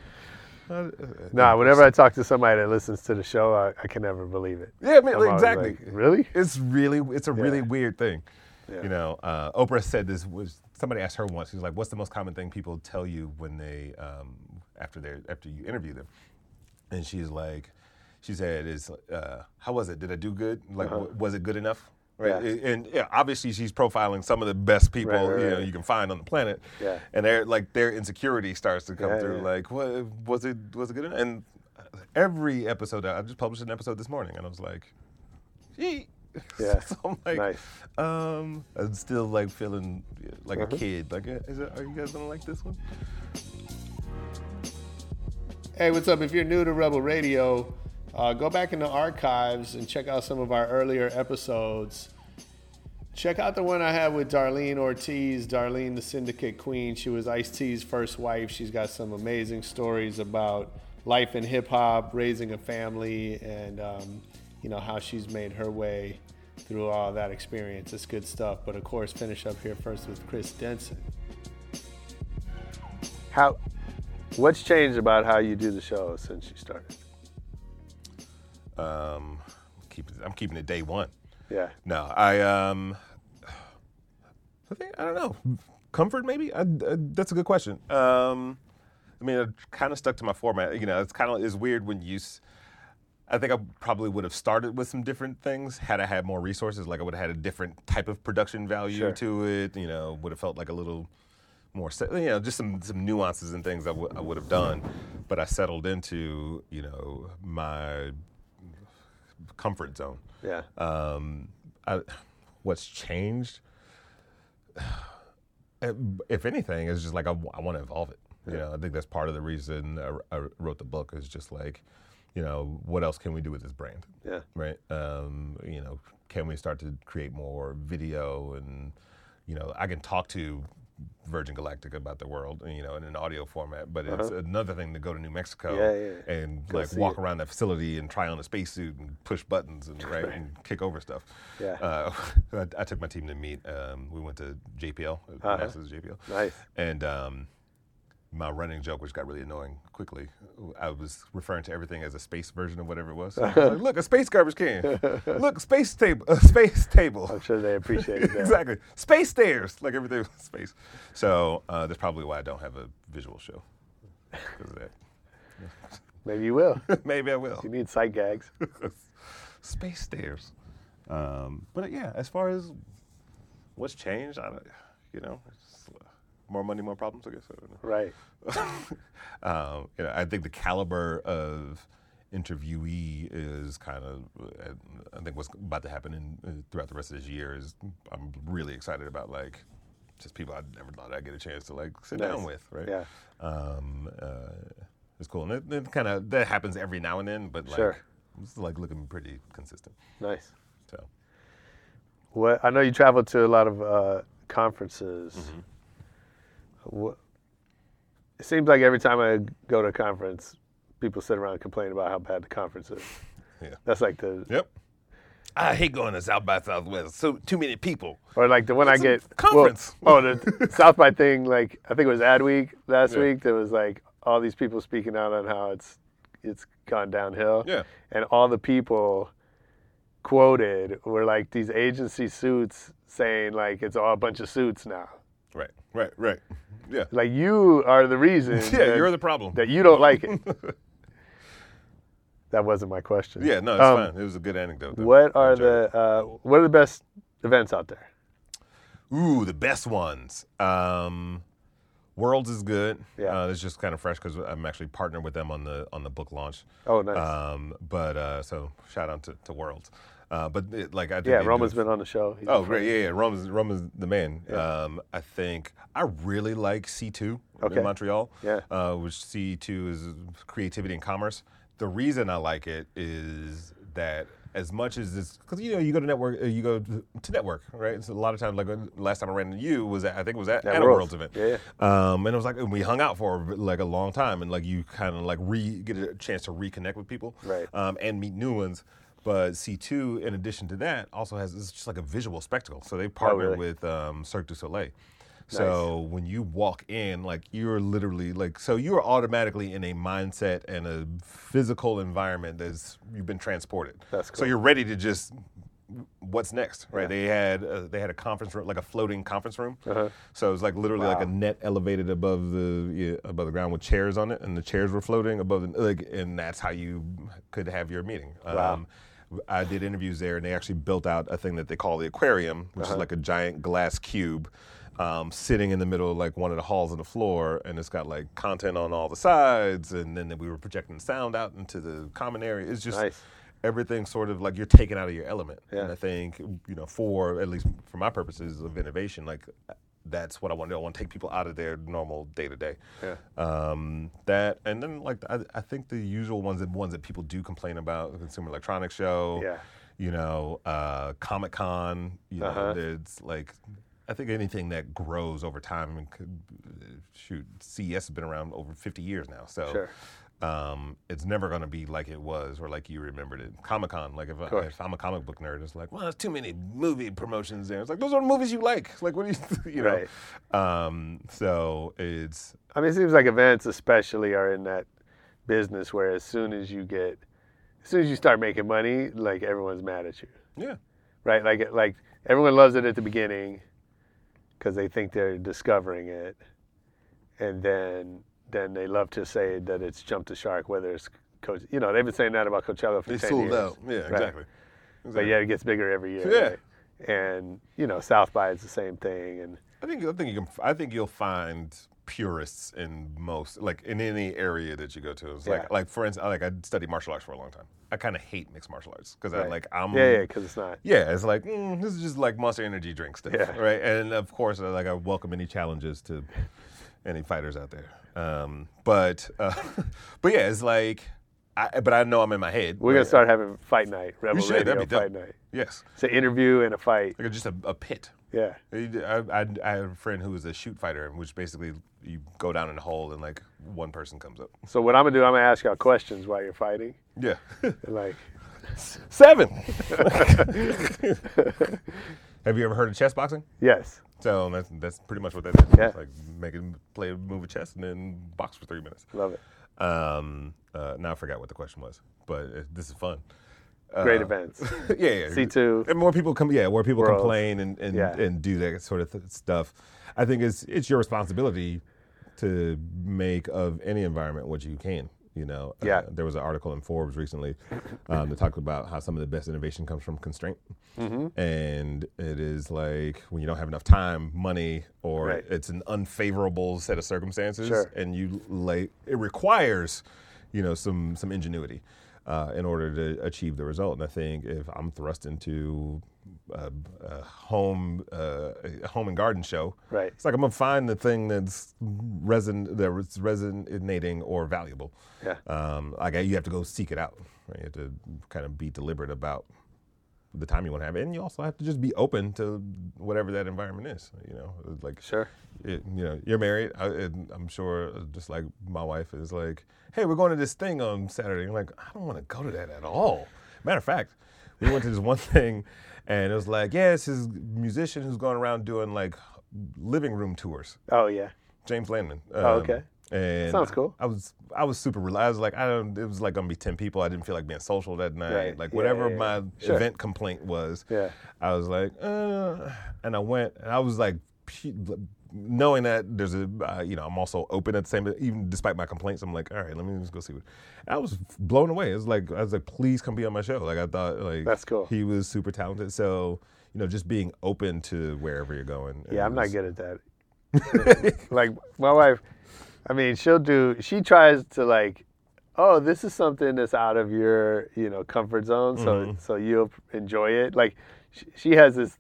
uh, Nah, whenever I talk to somebody that listens to the show, I, I can never believe it. Yeah, I mean, I'm exactly. like, really? It's really, it's a really weird thing. Yeah. You know, uh, Oprah said this was somebody asked her once. She was like, "What's the most common thing people tell you when they um, after they after you interview them?" And she's like, she said, "Is uh, how was it? Did I do good? Like, Uh-huh. w- was it good enough?" Yeah. And yeah, obviously she's profiling some of the best people Right, right, you know right. you can find on the planet. Yeah. And their like their insecurity starts to come Yeah, through. Like, what was it? Was it good enough? And every episode, I just published an episode this morning, and I was like, "Yee." Yeah. *laughs* so I'm like, Nice. um, I'm still like feeling like Uh-huh. a kid. Like, uh, is it, are you guys gonna like this one? Hey, what's up? If you're new to Rebel Radio, uh, go back in the archives and check out some of our earlier episodes. Check out the one I had with Darlene Ortiz, Darlene, the syndicate queen. She was Ice T's first wife. She's got some amazing stories about life in hip hop, raising a family, and um, you know how she's made her way through all that experience. It's good stuff. But of course, finish up here first with Chris Denson. How? What's changed about how you do the show since you started? Um, keep it, I'm keeping it day one. Yeah. No, I um, I think I don't know. Comfort, maybe. I, I- that's a good question. Um, I mean, I kind of stuck to my format. You know, it's kind of is weird when you. s- I think I probably would have started with some different things had I had more resources. Like I would have had a different type of production value Sure. to it. You know, would have felt like a little more, you know, just some some nuances and things I would I would have done. But I settled into you know my comfort zone. Yeah. Um, I, what's changed? *sighs* If anything, is just like I, want to evolve it. You know, I think that's part of the reason I, I wrote the book. Is just like, you know, what else can we do with this brand? Yeah. Right. Um, you know, can we start to create more video and, you know, I can talk to Virgin Galactic about the world, you know, in an audio format. But it's Uh-huh. another thing to go to New Mexico Yeah, yeah. and Go like walk it. around that facility and try on a spacesuit and push buttons and right, *laughs* and kick over stuff. Yeah. Uh, *laughs* I, I took my team to meet. Um, we went to JPL, uh, Uh-huh. NASA's JPL. Nice. And um, my running joke, which got really annoying quickly, I was referring to everything as a space version of whatever it was. So was like, *laughs* Look, a space garbage can. *laughs* Look, space table. A space table. I'm sure they appreciate *laughs* it. exactly. Space stairs. Like everything was space. So uh, that's probably why I don't have a visual show. Because of that. Maybe you will. Maybe I will. You need sight gags. space stairs. Um, but yeah, as far as what's changed, I don't, you know, more money, more problems. I guess. I don't know. Right. *laughs* um, you know, I think the caliber of interviewee is kind of, I think what's about to happen in, uh, throughout the rest of this year is I'm really excited about like just people I never thought I'd get a chance to like sit Nice. down with, right? Yeah. Um, uh, it's cool, and it, it kind of that happens every now and then, but like Sure. it's like looking pretty consistent. Nice. So What I know you travel to a lot of uh, conferences. Mm-hmm. What, it seems like every time I go to a conference, people sit around and complain about how bad the conference is. *laughs* Yeah. That's like the Yep. I hate going to South by Southwest. So too many people. Or like the one I It's a get conference. Well, *laughs* oh, the *laughs* South by thing. Like I think it was Ad Week last Yeah. week. There was like all these people speaking out on how it's it's gone downhill. Yeah. And all the people quoted were like these agency suits saying like it's all a bunch of suits now. Right, right, right. Yeah. Like you are the reason. *laughs* Yeah, that- you're the problem. That you don't like it. *laughs* that wasn't my question. Yeah, no, it's Um, fine. It was a good anecdote. though. What are the uh, what are the best events out there? Ooh, the best ones. Um, Worlds is good. Yeah. uh, it's just kind of fresh because I'm actually partnered with them on the on the book launch. Oh, nice. Um, but uh, so shout out to, to Worlds. Uh, but it, like I did Yeah, Roman's been on the show. He's Oh, great! Yeah, yeah. Roman's Roman's the man. Yeah. Um, I think I really like C2 Okay. in Montreal. Yeah. Uh, which C2 is creativity and commerce. The reason I like it is that as much as this, because you know you go to network, uh, you go to, network, right? So a lot of times, like last time I ran into you was at, I think it was at, At Worlds. Event. Yeah, Um, and it was like and we hung out for like a long time, and like you kind of like re get a chance to reconnect with people, Right. Um, and meet new ones. But C2, in addition to that, also has it's just like a visual spectacle. So they partnered Oh, really? with um, Cirque du Soleil. So when you walk in, like you're literally like, so you're automatically in a mindset and a physical environment that's you've been transported. That's So you're ready to just, what's next, right? Yeah. They had uh, they had a conference room, like a floating conference room. Uh-huh. So it was like literally like a net elevated above the yeah, above the ground with chairs on it, and the chairs were floating above the like, and that's how you could have your meeting. Um, Wow. I did interviews there, and they actually built out a thing that they call the aquarium, which Uh-huh. is like a giant glass cube. Um, sitting in the middle of like one of the halls of the floor, and it's got like content on all the sides, and then we were projecting sound out into the common area. It's just Nice. everything sort of like you're taken out of your element. Yeah. And I think, you know, for at least for my purposes of innovation, like that's what I want to do. I want to take people out of their normal day to day. Yeah. Um, that and then like I, I think the usual ones and ones that people do complain about, the Consumer Electronics Show. Yeah. You know, uh, Comic Con. You Uh-huh. know, it's like. I think anything that grows over time, and could, shoot, CES has been around over 50 years now, so Sure. Um, it's never going to be like it was or like you remembered it. Comic Con, like if, I, if I'm a comic book nerd, it's like, well, there's too many movie promotions there. It's like those are movies you like. Like what do you, *laughs* you know? Right. Um, so it's I mean, it seems like events, especially, are in that business where as soon as you get, as soon as you start making money, like everyone's mad at you, yeah, right? Like, like everyone loves it at the beginning because they think they're discovering it, and then then they love to say that it's jumped the shark, whether it's Coach. You know, they've been saying that about Coachella for they 10 sold years. out. Yeah, right? exactly. But yeah, it gets bigger every year. Yeah. right? And you know, South by is the same thing, and I think I think you can. I think you'll find purists in most, like in any area that you go to. It's Yeah. like, like for instance, like I studied martial arts for a long time. I kind of hate mixed martial arts because I Right. like I'm Yeah, because it's not. Yeah, it's like mm, this is just like Monster Energy drink stuff, Yeah. right? And of course, uh, like I welcome any challenges to any fighters out there. Um, but uh, *laughs* but yeah, it's like, I, but I know I'm in my head. we're gonna start having fight night, Rebel should, Radio that'd be dope. fight night. Yes. It's an interview and a fight. Like just a, a pit. Yeah. I, I, I have a friend who was a shoot fighter, which basically you go down in a hole and like one person comes up. So what I'm gonna do, I'm gonna ask y'all questions while you're fighting. Yeah. *laughs* Like Seven. *laughs* have you ever heard of chess boxing? Yes. So that's that's pretty much what that is. Yeah. It's like make him play a move of chess and then box for three minutes. Love it. Um, uh, now I forgot what the question was, but uh, this is fun. Great Uh, events. *laughs* yeah, yeah. C2. And more people come. Yeah, more people complain and and, Yeah. and do that sort of th- stuff. I think it's it's your responsibility to make of any environment what you can. You know, Uh, there was an article in Forbes recently um, that talked about how some of the best innovation comes from constraint, Mhm. and it is like when you don't have enough time, money, or Right. it's an unfavorable set of circumstances, Sure. and you like it requires, you know, some some ingenuity uh, in order to achieve the result. And I think if I'm thrust into a, a home uh, a home and garden show. Right. It's like I'm gonna find the thing that's reson that's resonating or valuable. Yeah. Um, like you have to go seek it out. Right? You have to kind of be deliberate about the time you want to have it, and you also have to just be open to whatever that environment is. You know, like sure. It, you know, you're married. I, and I'm sure, just like my wife is like, "Hey, we're going to this thing on Saturday." I'm like, I don't want to go to that at all. Matter of fact, we went to this one *laughs* thing, and it was like, yeah, it's this musician who's going around doing like living room tours. Oh yeah. James Landman. Oh, okay. And Sounds cool. I was I was super relaxed. I was like I don't. It was like gonna be ten people. I didn't feel like being social that night. Right. Like Yeah, whatever yeah, my. Sure. event complaint was. Yeah. I was like, uh, and I went, and I was like, knowing that there's a, uh, you know, I'm also open at the same, even despite my complaints, I'm like, all right, let me just go see what. I was blown away. It's like, I was like, please come be on my show. Like I thought, like That's cool. He was super talented. So, you know, just being open to wherever you're going. Yeah, I'm not good at that. *laughs* like my wife, I mean, she'll do. She tries to like, oh, this is something that's out of your, you know, comfort zone, so Mhm. so you'll enjoy it. Like, she has this.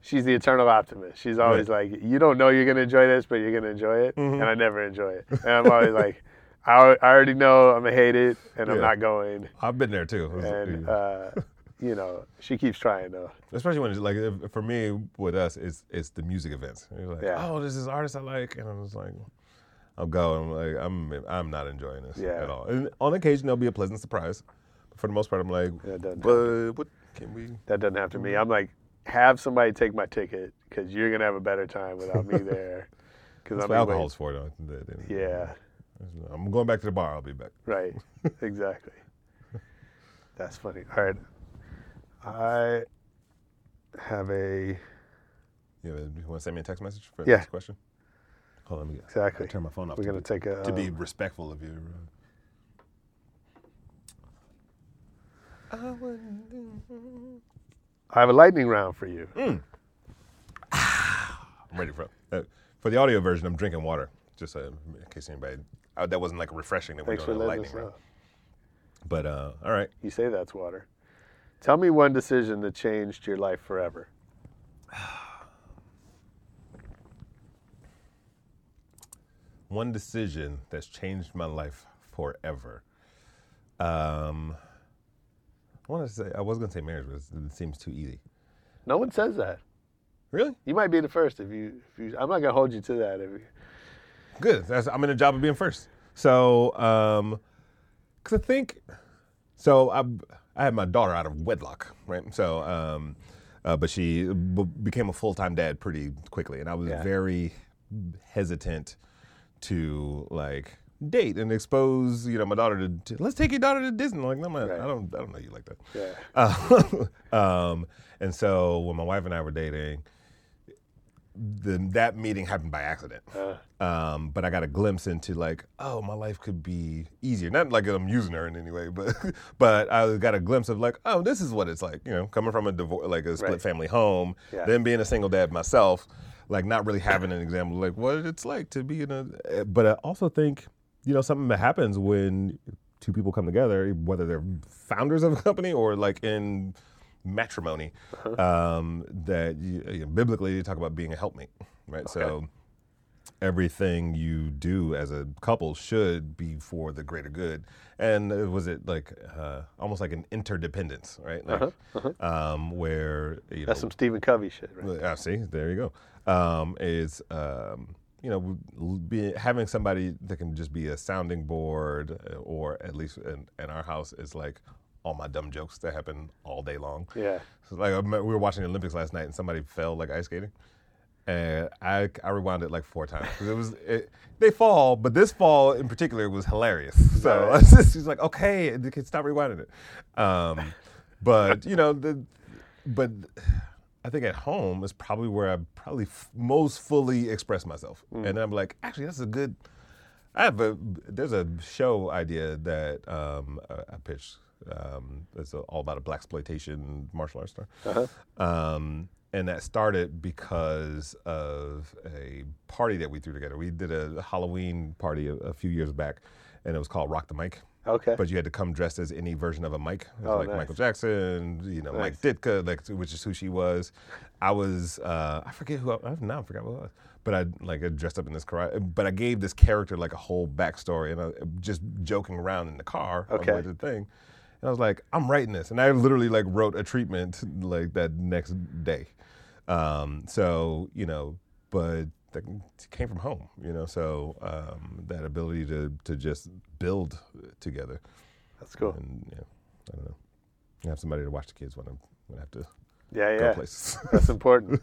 She's the eternal optimist. She's always like, you don't know you're gonna enjoy this, but you're gonna enjoy it, Mhm. and I never enjoy it. And I'm always like, I, I already know I'm gonna hate it, and I'm not going. I've been there too. And uh, you know, she keeps trying though. Especially when it's like if, for me with us, it's it's the music events. You're like, Yeah. oh, there's this artist I like, and I was like, I'll go. I'm like, I'm I'm not enjoying this Yeah. at all. And on occasion there'll be a pleasant surprise. But for the most part, I'm like, but what can we? That doesn't happen to me. I'm like, have somebody take my ticket because you're gonna have a better time without me *laughs* there. Because That's what alcohol's for, though. The- the- Yeah. I'm going back to the bar. I'll be back. Right. *laughs* exactly. That's funny. All right. I have a. You, have a- you want to send me a text message for Yeah. this question? Hold on, let me get, Exactly. Turn my phone off. We're to gonna be- take a, to be um, respectful of you. I have a lightning round for you. Mm. *sighs* I'm ready for it. Uh, for the audio version, I'm drinking water, just uh, in case anybody. Uh, that wasn't like refreshing that Thanks we're for doing a lightning round. But uh, all right, You say that's water. Tell me one decision that changed your life forever. *sighs* one decision that's changed my life forever. Um, I want to say I was gonna say marriage, but it seems too easy. No one says that. Really? You might be the first if you. If you I'm not gonna hold you to that. If you, Good. That's, I'm in the job of being first. So, um, cause I think, so I, I had my daughter out of wedlock, right? So, um, uh, but she b- became a full time dad pretty quickly, and I was Yeah. very hesitant to like date and expose, you know, my daughter to. let's take your daughter to Disney. Like, no, I'm not- I don't, I don't know you like that. Yeah. Uh, *laughs* um, and so when my wife and I were dating, the, that meeting happened by accident. Um, but I got a glimpse into like, oh, my life could be easier. Not like I'm using her in any way, but *laughs* but I got a glimpse of like, oh, this is what it's like. You know, coming from a divorce, like a split Right. family home, Yeah. then being a single dad myself, like not really having an example like what it's like to be in a. But I also think, you know, something that happens when two people come together, whether they're founders of a company or like in matrimony, um, that you, you know, biblically you talk about being a helpmate, right? So everything you do as a couple should be for the greater good. And was it like uh, almost like an interdependence, right? Like, Uh-huh, Um, where you that's know, some Stephen Covey shit, right? I see. There you go. Um, is um, you know be, having somebody that can just be a sounding board, uh, or at least in, in our house is like all my dumb jokes that happen all day long. Yeah. So like we were watching the Olympics last night, and somebody fell like ice skating. And I, I rewound it like four times 'Cause it was it, they fall, but this fall in particular was hilarious. So Right. *laughs* it's just, he's like, okay, stop rewinding it. Um, but you know, the, but I think at home is probably where I probably f- most fully express myself. And I'm like, actually, that's a good. I have a there's a show idea that um, I I pitched. Um, it's all about a black exploitation martial arts star. Uh-huh. Um, and that started because of a party that we threw together. We did a Halloween party a, a few years back, and it was called Rock the Mic. Okay. But you had to come dressed as any version of a Mike, Oh, like nice. Michael Jackson, you know, Mike Ditka, like which is who she was. I was, uh, I forget who. I, I now I forgot what it was. But I like I dressed up in this karate. But I gave this character like a whole backstory, and I just joking around in the car on Okay. to the thing. And I was like, I'm writing this, and I literally like wrote a treatment like that next day. Um, so you know, but that came from home, you know. So um, that ability to to just build together. That's cool. And yeah, I don't know. You have somebody to watch the kids when I'm when I have to Yeah, yeah. go yeah. places. *laughs* That's important.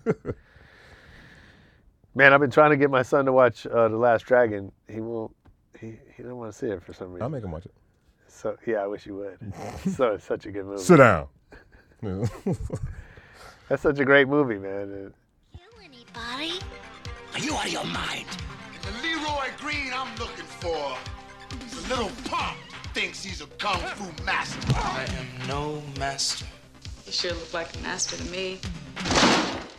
Man, I've been trying to get my son to watch uh, The Last Dragon. He won't. He he don't want to see it for some reason. I'll make him watch it. So yeah, I wish you would. *laughs* so it's such a good movie. Sit down. Yeah. *laughs* That's such a great movie, man. Body? Are you out of your mind? The Leroy Green I'm looking for is a little punk thinks he's a kung fu master. I am no master. You sure look like a master to me.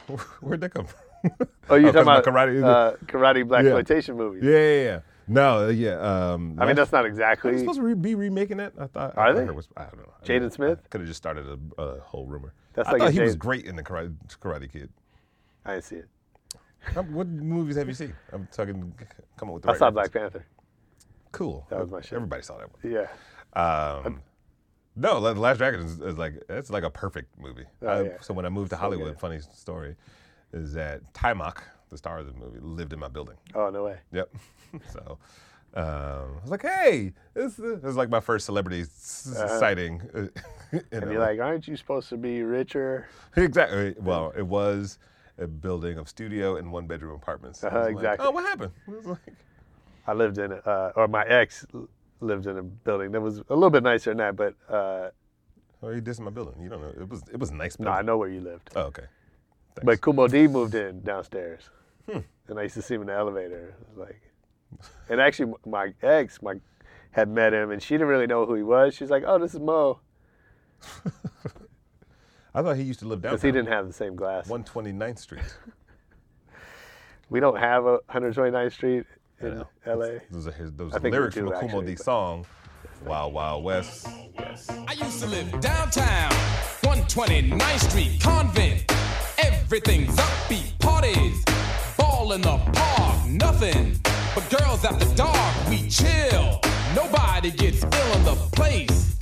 *laughs* Where'd that come from? Oh, you're 'cause *laughs* talking about karate, uh, karate black Yeah. exploitation movies. Yeah, yeah, yeah. No, uh, yeah. Um, I mean, that's not exactly- Are they supposed to re- be remaking it? I thought. Are I they? It was, I don't know. Jaden Smith? Could have just started a, a whole rumor. That's I like thought a he was great in the Karate, karate Kid. I didn't see it. What movies have you seen? I'm talking. Come up with the I right saw reference. Black Panther. Cool. That was my shit. Everybody saw that one. Yeah. Um, no, The Last Dragon is, is like it's like a perfect movie. Oh, I- yeah. So when I moved to So Hollywood, good. funny story is that Taimak, the star of the movie, lived in my building. Oh no way. Yep. *laughs* so um, I was like, hey, this, this is like my first celebrity s- Uh-huh. sighting. uh, *laughs* And you're like, aren't you supposed to be richer? *laughs* exactly. Well, it was a building of studio and one bedroom apartments. Uh-huh, was like, exactly. oh, what happened? Like, I lived in, uh, or my ex lived in a building that was a little bit nicer than that, but uh, oh, you dissing my building. You don't know. It was it was a nice. no, I know where you lived. Oh, okay. But Kool Moe Dee moved in downstairs, Hmm. and I used to see him in the elevator. Like, and actually, my ex, my had met him, and she didn't really know who he was. She's like, "Oh, this is Mo," *laughs* I thought he used to live downtown. because he didn't have the same glasses. 129th Street. *laughs* We don't have a 129th Street in know. L.A. Those are his, those I lyrics do, from a Kool Moe actually, D song, Wild Wild West. I used to live downtown, 129th Street, convent. Everything's upbeat, parties, ball in the park, nothing but girls after dark. We chill, nobody gets ill in the place.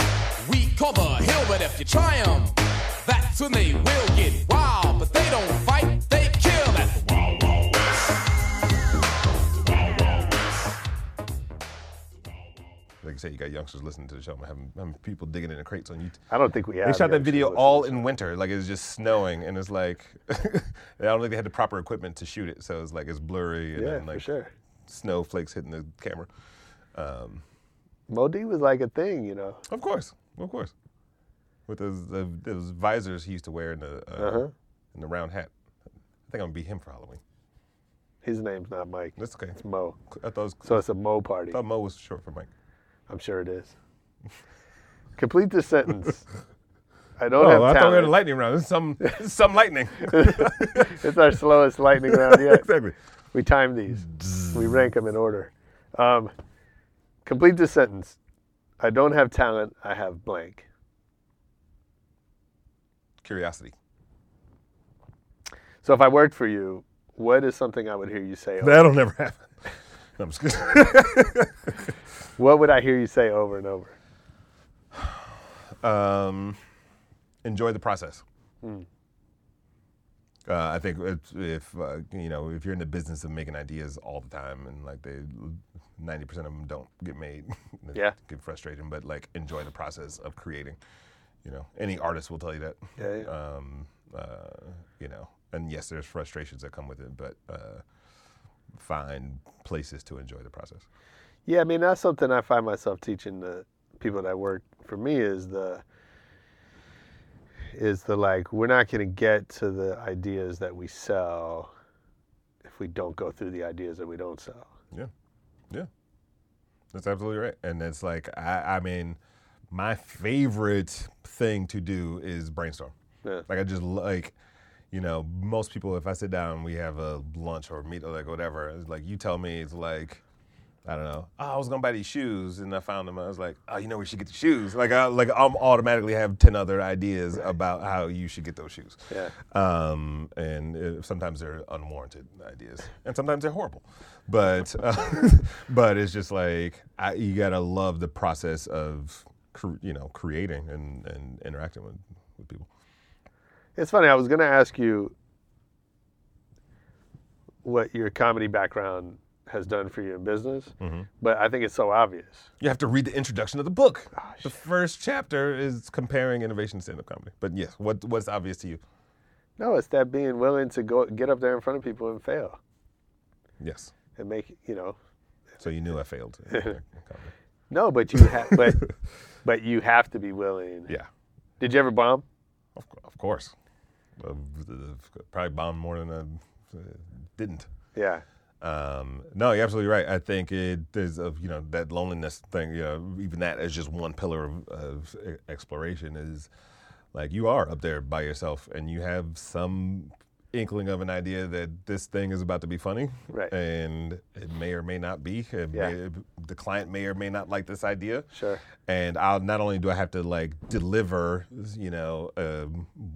We call the hill, but if you try 'em, that's when they will get wild. But they don't fight, they kill. That's the Wild Wild West. Like I said, you got youngsters listening to the show. I'm having, having people digging in the crates on YouTube. I don't think we They shot that video all in winter. Like it's just snowing, and it's like *laughs* I don't think they had the proper equipment to shoot it, so it's like it's blurry and Yeah, then for like sure. snowflakes hitting the camera. Um, Moe Dee was like a thing, you know. of course, of course. With those the, those visors he used to wear in the uh, Uh-huh. in the round hat. I think I'm gonna be him for Halloween. His name's not Mike. That's okay. It's Mo. I thought it was, So it's a Mo party. I thought Mo was short for Mike. I'm sure it is. Complete this sentence. *laughs* I don't oh, have I thought we had a lightning round. It's some some lightning. *laughs* it's our slowest lightning round yet. *laughs* exactly. We time these. We rank them in order. Um, complete this sentence. I don't have talent. I have blank. Curiosity. So if I worked for you, what is something I would hear you say? Over? That'll never happen. No, I'm just kidding. *laughs* What would I hear you say over and over? *sighs* um, enjoy the process. Hmm. Uh, I think if, if uh, you know if you're in the business of making ideas all the time and like they ninety percent of them don't get made, *laughs* Yeah. get frustrating. But like enjoy the process of creating. You know, any artist will tell you that. Yeah, yeah. Um, uh, you know, and yes, there's frustrations that come with it, but uh, find places to enjoy the process. Yeah, I mean that's something I find myself teaching the people that work for me is the is the like we're not going to get to the ideas that we sell if we don't go through the ideas that we don't sell. Yeah, yeah, that's absolutely right. And it's like I, I mean, my favorite thing to do is brainstorm. Yeah. Like I just like, you know, most people if I sit down, we have a lunch or meet or like whatever. It's like you tell me, it's like, I don't know. Oh, I was gonna buy these shoes, and I found them. I was like, oh, you know you should get the shoes. Like, I like I'm automatically have ten other ideas about how you should get those shoes. Yeah. Um, and uh, sometimes they're unwarranted ideas, and sometimes they're horrible. But uh, *laughs* but it's just like I, you gotta love the process of cr- you know creating and, and interacting with, with people. It's funny. I was going to ask you what your comedy background has done for you in business, Mhm. but I think it's so obvious. You have to read the introduction of the book. the first chapter is comparing innovation to stand-up comedy. But yes, what what's obvious to you? No, it's that being willing to go get up there in front of people and fail Yes. and make you know. So you knew I failed. *laughs* no, but you have, but *laughs* but you have to be willing. Yeah. Did you ever bomb? Of, of course. Probably bombed more than I uh, didn't. Yeah. Um, no, you're absolutely right. I think it there's a you know that loneliness thing. You know, even that as just one pillar of, of exploration is like you are up there by yourself, and you have some inkling of an idea that this thing is about to be funny, Right. And it may or may not be. It Yeah. may- the client may or may not like this idea. Sure. And I'll not only do I have to like deliver, you know, a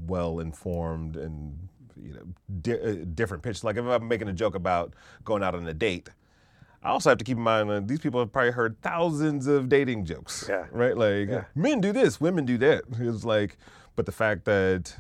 well informed and you know di- uh, different pitch. Like if I'm making a joke about going out on a date, I also have to keep in mind that these people have probably heard thousands of dating jokes. Yeah. Right. Like Yeah. men do this, women do that. It's like, but the fact that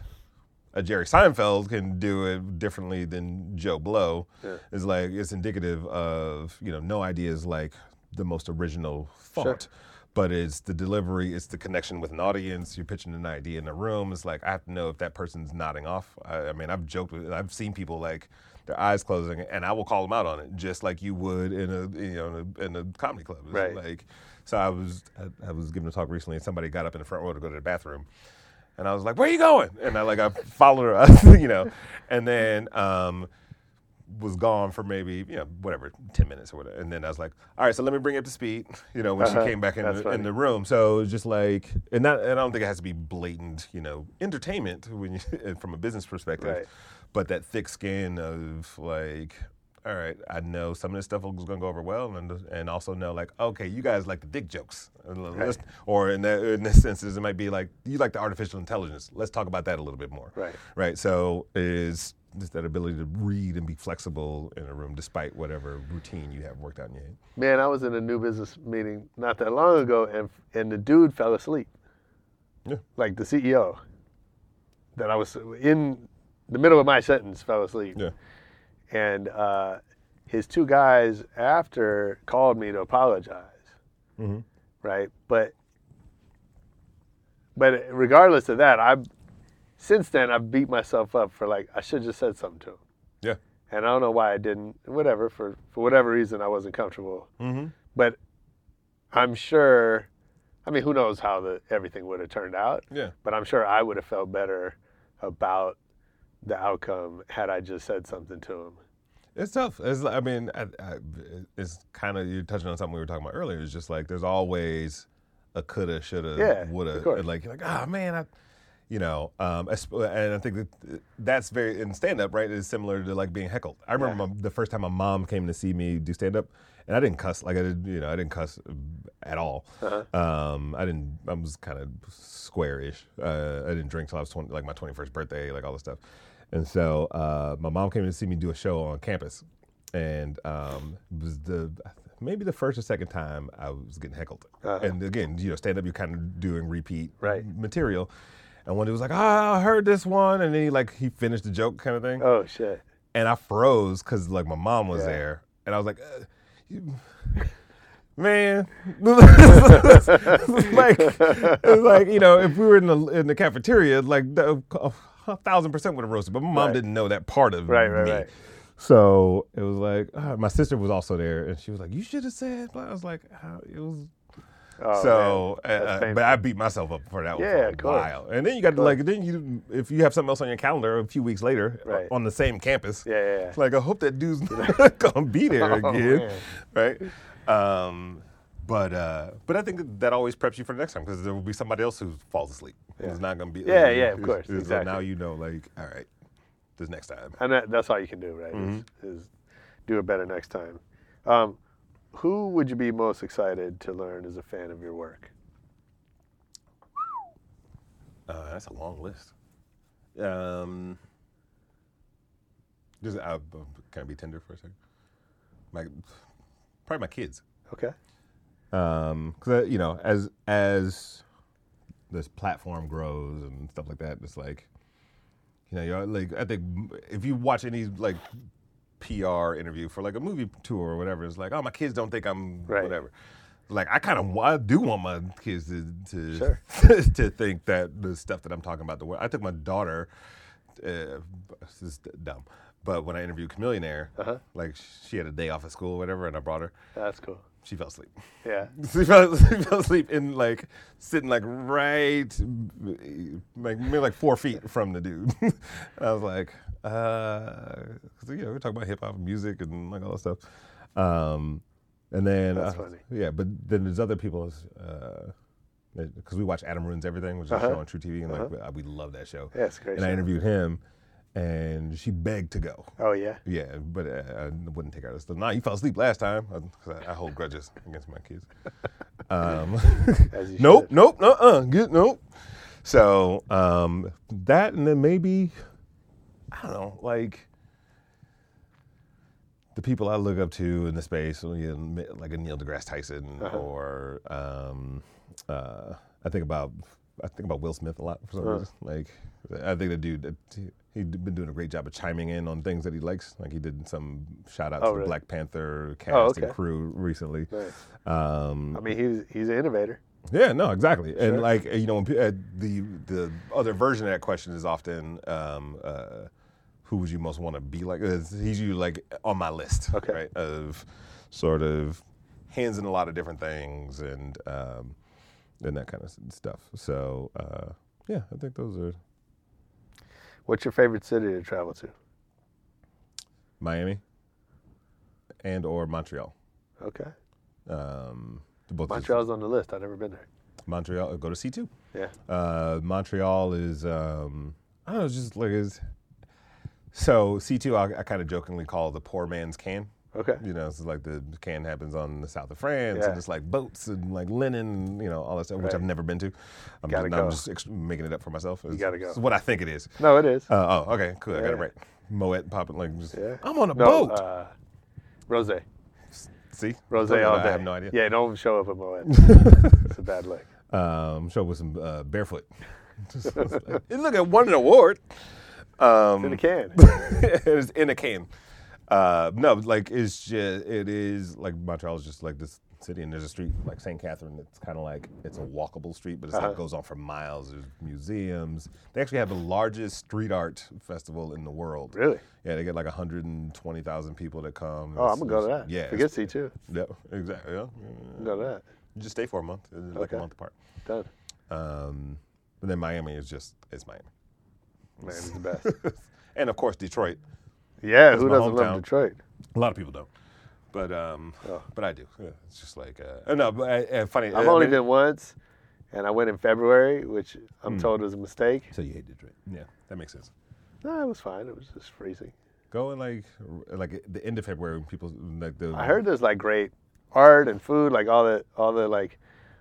a Jerry Seinfeld can do it differently than Joe Blow Yeah. is like it's indicative of you know no idea is like the most original thought, but it's the delivery, it's the connection with an audience. You're pitching an idea in a room. It's like I have to know if that person's nodding off. I, I mean, I've joked with, I've seen people like their eyes closing, and I will call them out on it, just like you would in a you know in a, in a comedy club. It's Right. Like, so I was I, I was giving a talk recently, and somebody got up in the front row to go to the bathroom. And I was like, "Where are you going?" And I like I followed her, *laughs* you know, and then um, was gone for maybe you know whatever ten minutes or whatever. And then I was like, "All right, so let me bring you up to speed." *laughs* You know, when Uh-huh. she came back in the, in the room. So just like, and that and I don't think it has to be blatant, you know, entertainment when you *laughs* from a business perspective, Right. but that thick skin of like. All right, I know some of this stuff is going to go over well, and and also know like, okay, you guys like the dick jokes, uh, Right. or in that in this instance, it might be like you like the artificial intelligence. Let's talk about that a little bit more. Right. Right. So is just that ability to read and be flexible in a room despite whatever routine you have worked out in your head. Man, I was in a new business meeting not that long ago, and and the dude fell asleep. Yeah. Like the CEO. That I was in the middle of my sentence fell asleep. Yeah. And uh, his two guys after called me to apologize. Mhm. Right. But but regardless of that, I've since then I've beat myself up for like I should have just said something to him. Yeah. And I don't know why I didn't. Whatever for for whatever reason I wasn't comfortable. Mm-hmm. But I'm sure. I mean, who knows how the everything would have turned out? Yeah. But I'm sure I would have felt better about the outcome had I just said something to him. It's tough. It's, I mean, I, I, it's kind of you're touching on something we were talking about earlier. It's just like there's always a coulda, shoulda, Yeah, woulda. Like you're like, ah man, I, you know, um, and I think that that's very in stand up, right? Is similar to like being heckled. I remember my, the first time my mom came to see me do stand up, and I didn't cuss. Like I did, you know, I didn't cuss at all. Um, I didn't. I was kind of square-ish. Uh, I didn't drink till I was 20, like my 21st birthday, like all this stuff. And so uh, my mom came to see me do a show on campus, and um, it was the maybe the first or second time I was getting heckled. Uh-huh. And again, you know, stand up, you're kind of doing repeat Right. material. And when he was like, "Ah, I heard this one," and then he like he finished the joke kind of thing. Oh shit! And I froze because like my mom was Yeah. there, and I was like, uh, "Man, it's *laughs* like it's like you know, if we were in the in the cafeteria, like the, a, a thousand percent would have roasted." But my mom Right. didn't know that part of Right, right, me. right. So it was like uh, my sister was also there, and she was like, "You should have said." blah." I was like, "How- "It was." Oh, so, uh, but I beat myself up for that one Yeah, for a while. And then you got to like, then you, if you have something else on your calendar a few weeks later uh, Right. on the same campus, Yeah, yeah, yeah. it's like I hope that dude's *laughs* not *laughs* gonna be there Oh, again, man. right? Um, but uh, but I think that, that always preps you for the next time because there will be somebody else who falls asleep. Yeah. It's not gonna be. Yeah, uh, yeah, of course, exactly. Now you know, like, all right, this next time. And that, that's all you can do, right? Mhm. Is, is do it better next time. Um, who would you be most excited to learn as a fan of your work? Uh, that's a long list. Um, just, uh, can I be tender for a second? My, probably my kids. Okay. Um, cause you know, as as this platform grows and stuff like that, it's like, you know, you're like, I think if you watch any like PR interview for like a movie tour or whatever, it's like, oh, my kids don't think I'm Right. whatever. Like I kind of I do want my kids to to Sure. *laughs* to think that the stuff that I'm talking about the world. I took my daughter. Uh, this is dumb, but when I interviewed Chamillionaire, Uh-huh. like she had a day off of school or whatever, and I brought her. That's cool. She fell asleep. Yeah. *laughs* she, fell, *laughs* she fell asleep in like sitting like right, like maybe like four feet from the dude. I was like, uh, 'cause, you know, we're talking about hip hop music and like all that stuff. Um, and then That's uh, funny. yeah, but then there's other people. Because we watch Adam Ruins Everything, which is Uh-huh. a show on truTV, and like Uh-huh. we- we love that show. Yeah, it's great And I interviewed him, and she begged to go. Oh yeah. Yeah, but uh, I wouldn't take her to stuff. Nah, you fell asleep last time. I, 'cause I, hold grudges against my kids. *laughs* Um, *laughs* nope, nope, no, uh, nope. So um, that, and then maybe I don't know, like the people I look up to in the space, like a Neil deGrasse Tyson, Uh-huh. or um, uh, I think about I think about Will Smith a lot for some Uh. reason. Like I think the dude that he'd been doing a great job of chiming in on things that he likes. Like he did some shout outs Oh, to the really? Black Panther cast Oh, and crew recently. Nice. Um, I mean, he's he's an innovator. yeah, no, exactly. And like you know, uh, the the other version of that question is often, um, uh, who would you most want to be like? He's you like on my list, Okay. right? Of sort of hands in a lot of different things and um, and that kind of stuff. So uh, yeah, I think those are What's your favorite city to travel to? Miami and or Montreal. Okay. Um, both Montreal's on the list. I've never been there. Montreal, go to C two. Yeah. Uh, Montreal is um, I don't know, it's just like is so C two. I, I kind of jokingly call the poor man's Cannes. Okay. You know, it's like the Cannes happens on the south of France, Yeah. and it's like boats and like linen, you know, all that stuff, which I've never been to. I'm, Gotta just, now I'm just ex- making it up for myself. You gotta go. It's what I think it is. No, it is. Uh, oh, okay, cool. I got it right. Moet popping like just. Yeah. I'm on a no, boat. Uh, Rose. See, Rose all I day. have no idea. Yeah, don't show up at Moet. *laughs* it's a bad look. Um, I'm show with some uh, barefoot. *laughs* *laughs* Look, I won an award. Um, in a can. *laughs* it's in a can. Uh, no, like it's just it is like Montreal is just like this city, and there's a street like St. Catherine. It's kind of like it's a walkable street, but it's Uh-huh. like goes on for miles. There's museums. They actually have the largest street art festival in the world. Really? Yeah, they get like 120,000 people that come. Oh, I'm gonna go to that. Yeah, Forget it's- C2. Yeah, exactly. Yeah. Go to that. You just stay for a month, uh, like Okay. a month apart. Done. Um, but then Miami is just it's Miami. Miami's the best. *laughs* and of course Detroit. Yeah, who doesn't love. Detroit? A lot of people don't, but um, Oh. but I do. Yeah, it's just like uh, no, but uh, uh, funny. I've uh, only I mean- been once, and I went in February, which I'm Hmm. told was a mistake. So you hate Detroit? Yeah, that makes sense. No, it was fine. It was just freezing. Go in like like the end of February when people like the. I heard there's like great art and food, like all the all the like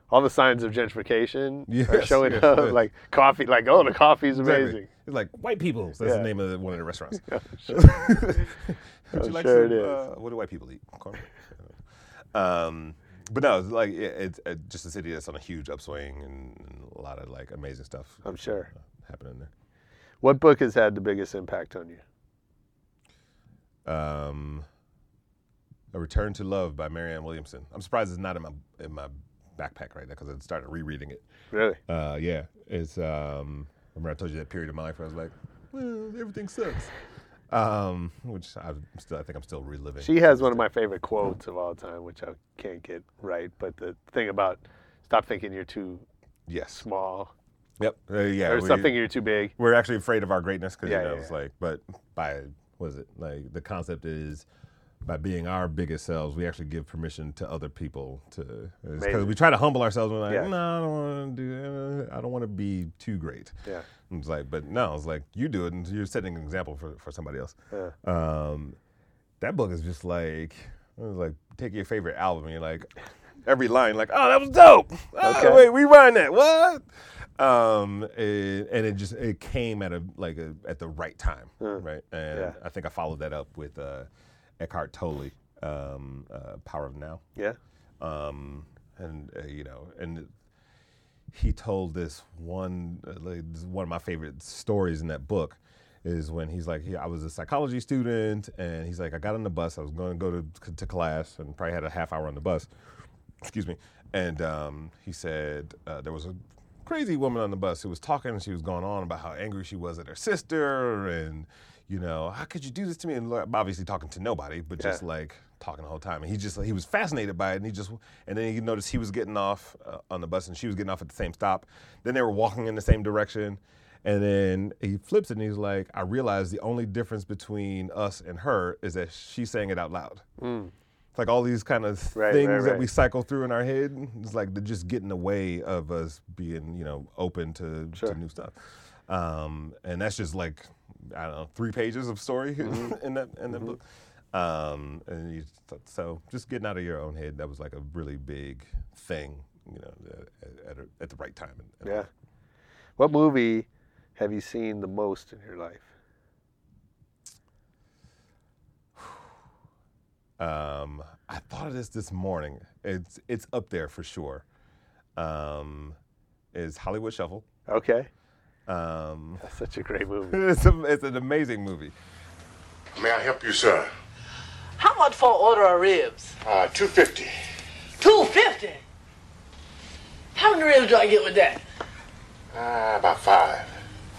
all the signs of gentrification are showing yes, up. yes. Like coffee, like oh, the coffee's Exactly. Amazing. It's like white people. That's Yeah. the name of the, one of the restaurants. Yeah, *laughs* *laughs* Would I'm you like sure some, it is. Uh, what do white people eat? Um, but no, it's like it, it's uh, just a city that's on a huge upswing and, and a lot of like amazing stuff. I'm sure. happening there. What book has had the biggest impact on you? Um, a Return to Love by Marianne Williamson. I'm surprised it's not in my in my backpack right now because I started rereading it. Really? Uh, yeah, it's. Um, remember I told you that period of my life where I was like, well, everything sucks. Um, which I still I think I'm still reliving. She has one of my favorite quotes of all time, which I can't get right. But the thing about stop thinking you're too yes small. Yep. Uh, yeah. Or stop thinking you're too big. We're actually afraid of our greatness because Yeah, you know yeah, it's yeah. like, but by what is it like? The concept is by being our biggest selves, we actually give permission to other people to because we try to humble ourselves. We're like, Yeah. no, I don't want to do. I don't want to be too great. Yeah. And It's like, but no, it's like you do it, and you're setting an example for, for somebody else. Yeah. Um, that book is just like it was like take your favorite album and you're like, every line, like, oh, that was dope. Oh, Okay. wait, rewind that. What? Um, it- and it just it came at a like a, at the right time, right? And Yeah. I think I followed that up with uh, Eckhart Tolle, um, uh, Power of Now. Yeah. Um, and uh, you know, and he told this one, uh, like, this one of my favorite stories in that book, is when he's like, he, I was a psychology student, and he's like, I got on the bus, I was going to go to to class, and probably had a half hour on the bus. Excuse me. And um, he said uh, there was a crazy woman on the bus who was talking, and she was going on about how angry she was at her sister, and you know, how could you do this to me? And like, obviously talking to nobody, but just Yeah. like talking the whole time. And he just he was fascinated by it, and he just and then he noticed he was getting off uh, on the bus, and she was getting off at the same stop. Then they were walking in the same direction. And then he flips it and he's like, I realized the only difference between us and her is that she's saying it out loud. It's like all these kind of Right, things right, that we cycle through in our head. It's like they're just getting in the way of us being, you know, open to, to new stuff. Um, and that's just like I don't know, three pages of story *laughs* Mm-hmm. in that in that book. Um, and you, so just getting out of your own head, that was like a really big thing, you know, at, at, a, at the right time. Yeah. What movie have you seen the most in your life? *sighs* Um, I thought of this this morning. It's it's up there for sure. Um, is Hollywood Shuffle. Okay. Um, *laughs* That's such a great movie. *laughs* it's, a, it's an amazing movie. May I help you, sir? How much for an order of ribs? Uh, 250. Two fifty. How many ribs do I get with that? Uh, about five.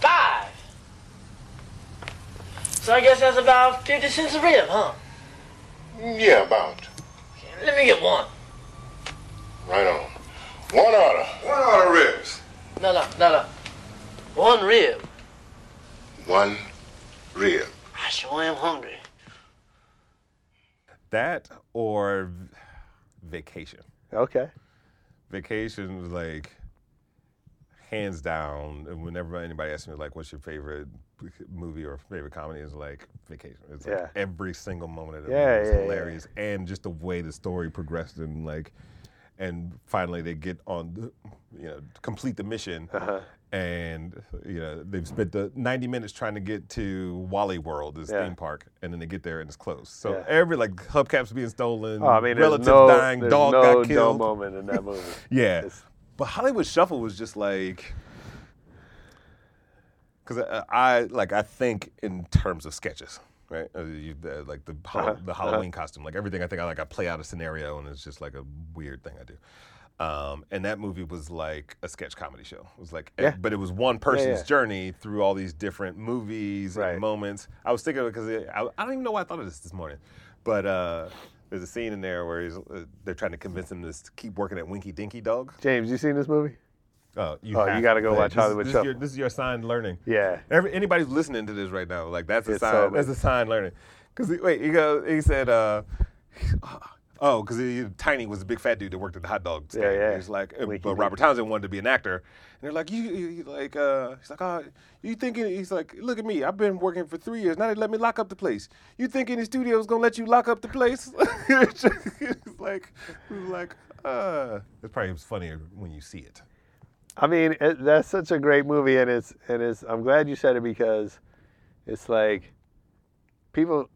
Five. So I guess that's about fifty cents a rib, huh? Yeah, about. Let me get one. Right on. One order. One order ribs. No, no, no, no. One rib. One rib. I sure am hungry. That or Vacation. Okay. Vacation was like hands down. And whenever anybody asks me like, "What's your favorite movie or favorite comedy?" is like Vacation. It's like Yeah. every single moment of the Yeah, movie was yeah, yeah. hilarious, and just the way the story progressed and like, and finally they get on, the, you know, complete the mission. Uh-huh. And you know they've spent the 90 minutes trying to get to Wally World, this Yeah. theme park, and then they get there and it's closed. So Yeah. every like hubcaps being stolen, Oh, I mean, relatives no, dying, dog no got killed. moment in that *laughs* movie. Yeah. But Hollywood Shuffle was just like, because I, I like I think in terms of sketches, right? Uh, you, uh, like the Uh-huh, the uh-huh. Halloween costume, like everything. I think I like I play out a scenario, and it's just like a weird thing I do. Um, and that movie was like a sketch comedy show. It was like, Yeah. but it was one person's yeah. journey through all these different movies and moments. I was thinking because I, I don't even know why I thought of this this morning, but uh, there's a scene in there where he's, uh, they're trying to convince him to keep working at Winky Dinky Dog. James, you seen this movie? Oh, you, Oh, you gotta go watch This is- Hollywood this Shuffle. Is your, this is your assigned learning. Yeah. Every, anybody who's listening to this right now, like that's a It's sign. so that's a sign learning. Because wait, he goes. He said, uh, "Oh, because Tiny was a big fat dude that worked at the hot dog stand. Yeah, yeah. He's like, uh, but Robert Townsend wanted to be an actor, and they're like, you, you like, uh, he's like, oh, you thinking? He's like, look at me, I've been working for three years. Now they let me lock up the place. You think any studio's gonna let you lock up the place? *laughs* it's like, it was like, uh, it's probably funnier when you see it. I mean, it, that's such a great movie, and it's and it's. I'm glad you said it because it's like people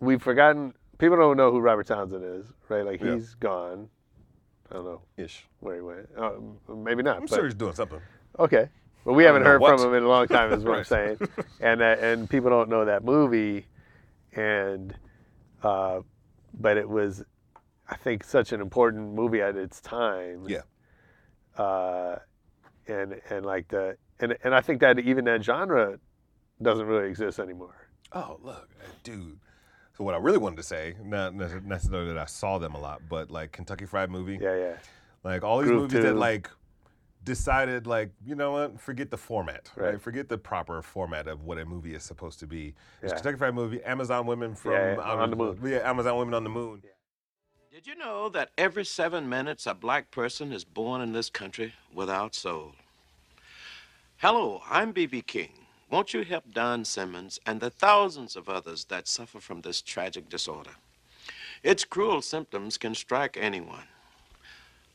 we've forgotten. People don't know who Robert Townsend is, right? Like Yeah. he's gone. I don't know Ish. where he went. Uh, maybe not. I'm but- sure he's doing something. Okay. But we I haven't know heard what. from him in a long time, is what I'm *laughs* Right. saying. And uh, and people don't know that movie, and uh, but it was, I think, such an important movie at its time. Yeah. Uh, and and like the and and I think that even that genre doesn't really exist anymore. Oh, look, dude. So what I really wanted to say, not necessarily that I saw them a lot, but like Kentucky Fried Movie. Yeah, yeah. Like all these Groove movies that like decided like, you know what, forget the format. Right. Right. Forget the proper format of what a movie is supposed to be. It's Yeah. Kentucky Fried Movie, Amazon Women from Yeah, yeah, Outer- on the Moon. Yeah, Amazon Women on the Moon. Did you know that every seven minutes a black person is born in this country without soul? Hello, I'm B.B. King. Won't you help Don Simmons and the thousands of others that suffer from this tragic disorder? Its cruel symptoms can strike anyone.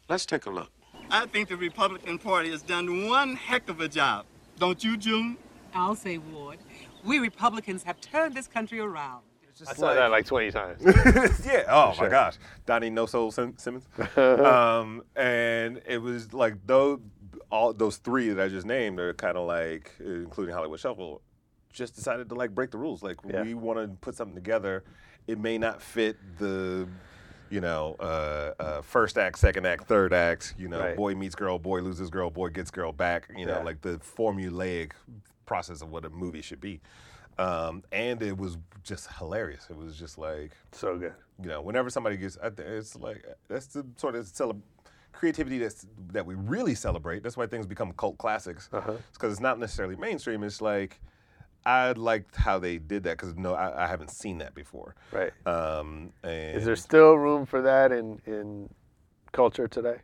Let's take a look. I think the Republican Party has done one heck of a job. Don't you, June? I'll say, Ward. We Republicans have turned this country around. I saw that like 20 times. *laughs* yeah. Oh Sure. my gosh, Donnie No Soul Sim- Simmons. *laughs* um, and it was like those all those three that I just named are kind of like, including Hollywood Shuffle, just decided to like break the rules. Like we want to put something together. It may not fit the. You know, uh, uh, first act, second act, third act. You know, Right. boy meets girl, boy loses girl, boy gets girl back. You know, Yeah. like the formulaic process of what a movie should be. Um, and it was just hilarious. It was just like so good. You know, whenever somebody gets, it's like that's the sort of cele- creativity that's that we really celebrate. That's why things become cult classics. Uh-huh. It's because it's not necessarily mainstream. It's like I liked how they did that because no, I, I haven't seen that before. Right. Um, and Is there still room for that in, in culture today?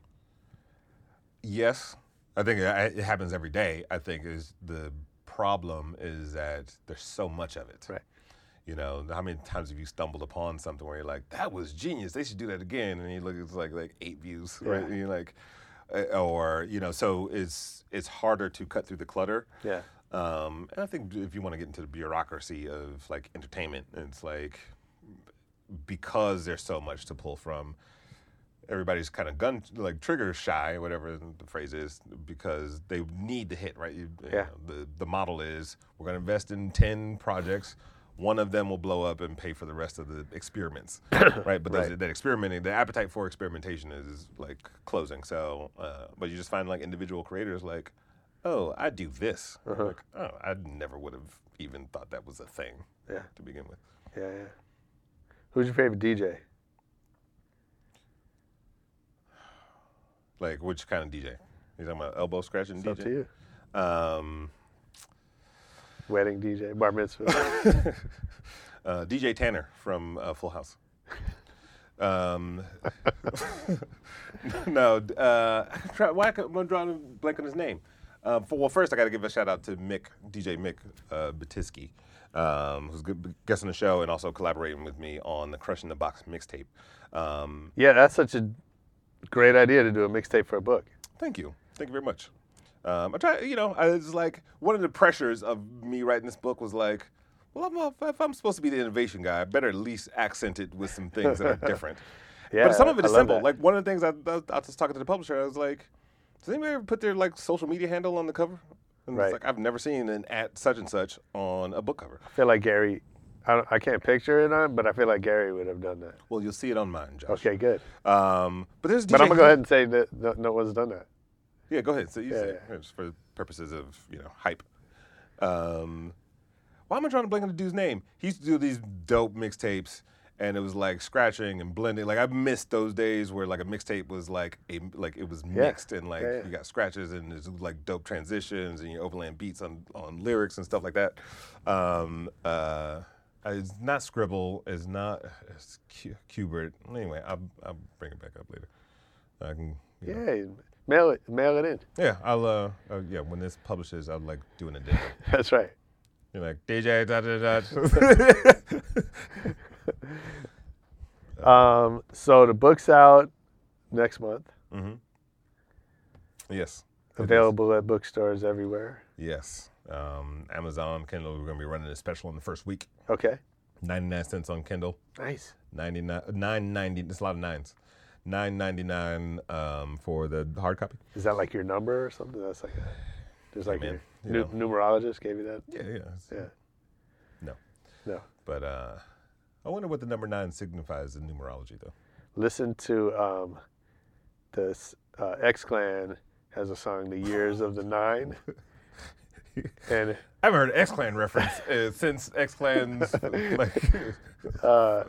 Yes, I think it it happens every day. I think is the problem is that there's so much of it. Right. You know, how many times have you stumbled upon something where you're like, "That was genius. They should do that again," and you look, it's like like eight views, *laughs* right? Yeah. And you're like, uh, or you know, so it's it's harder to cut through the clutter. Yeah. Um, and I think if you want to get into the bureaucracy of like entertainment, it's like because there's so much to pull from, everybody's kind of gun like trigger shy, whatever the phrase is, because they need to hit right. You, you Yeah. know, the the model is we're going to invest in ten projects. One of them will blow up and pay for the rest of the experiments, *coughs* right? But those, Right. that experimenting, the appetite for experimentation is like closing. So, uh, but you just find like individual creators like, oh, I do this. Uh-huh. Like, oh, I never would have even thought that was a thing. Yeah. To begin with. Yeah, yeah. Who's your favorite DJ? Like which kind of DJ? You talking about elbow scratching It's DJ? up to you. Um, Wedding DJ, bar mitzvah. *laughs* uh, DJ Tanner from uh, Full House. Um, *laughs* no, uh, try, why am I drawing a blank on his name? Uh, for, well, first I got to give a shout out to Mick, DJ Mick uh, Batyske, um, who's good guest the show and also collaborating with me on the Crushing the Box mixtape. Um, yeah, that's such a great idea to do a mixtape for a book. Thank you. Thank you very much. Um, I try, you know, I was like, one of the pressures of me writing this book was like, well, I'm a, if I'm supposed to be the innovation guy, I better at least accent it with some things that are *laughs* different. Yeah, but some of it I is simple. that. Like one of the things I, I, I was talking to the publisher, I was like, does anybody ever put their like social media handle on the cover? And Right. it's like I've never seen an at such and such on a book cover. I feel like Gary, I, don't, I can't picture it on, but I feel like Gary would have done that. Well, you'll see it on mine, Josh. Okay, good. Um, but there's But I'm gonna go ahead and say that no, no one's done that. Yeah, go ahead. So you Yeah, say it, just for purposes of you know hype. Um, why am I trying to blank on the dude's name? He used to do these dope mixtapes, and it was like scratching and blending. Like I missed those days where like a mixtape was like a like it was Yeah. mixed and like Yeah, yeah. you got scratches and there's like dope transitions and you overland beats on on lyrics and stuff like that. Um, uh, it's not Scribble. It's not it's Q- Qbert. Anyway, I'll I'll bring it back up later. I can. you know. Yeah, mail it, mail it in. Yeah, I'll uh, uh yeah, when this publishes, I'll like do an addendum. *laughs* That's right. You're like DJ da da da. *laughs* Um, so the book's out next month. mm-hmm. Yes. Available at bookstores everywhere. Yes. Um, Amazon, Kindle. We're gonna be running a special in the first week. Okay. Ninety nine cents on Kindle. Nice. Ninety nine nine ninety. There's a lot of nines. Nine ninety nine um, for the hard copy. Is that like your number or something? That's like a, there's like man, your you nu- numerologist gave you that. Yeah, yeah. Yeah. No. No. But uh, I wonder what the number nine signifies in numerology, though. Listen to um, this uh, X Clan has a song, "The Years of the Nine," *laughs* and I haven't heard X Clan reference uh, since X Clan's *laughs* like. uh,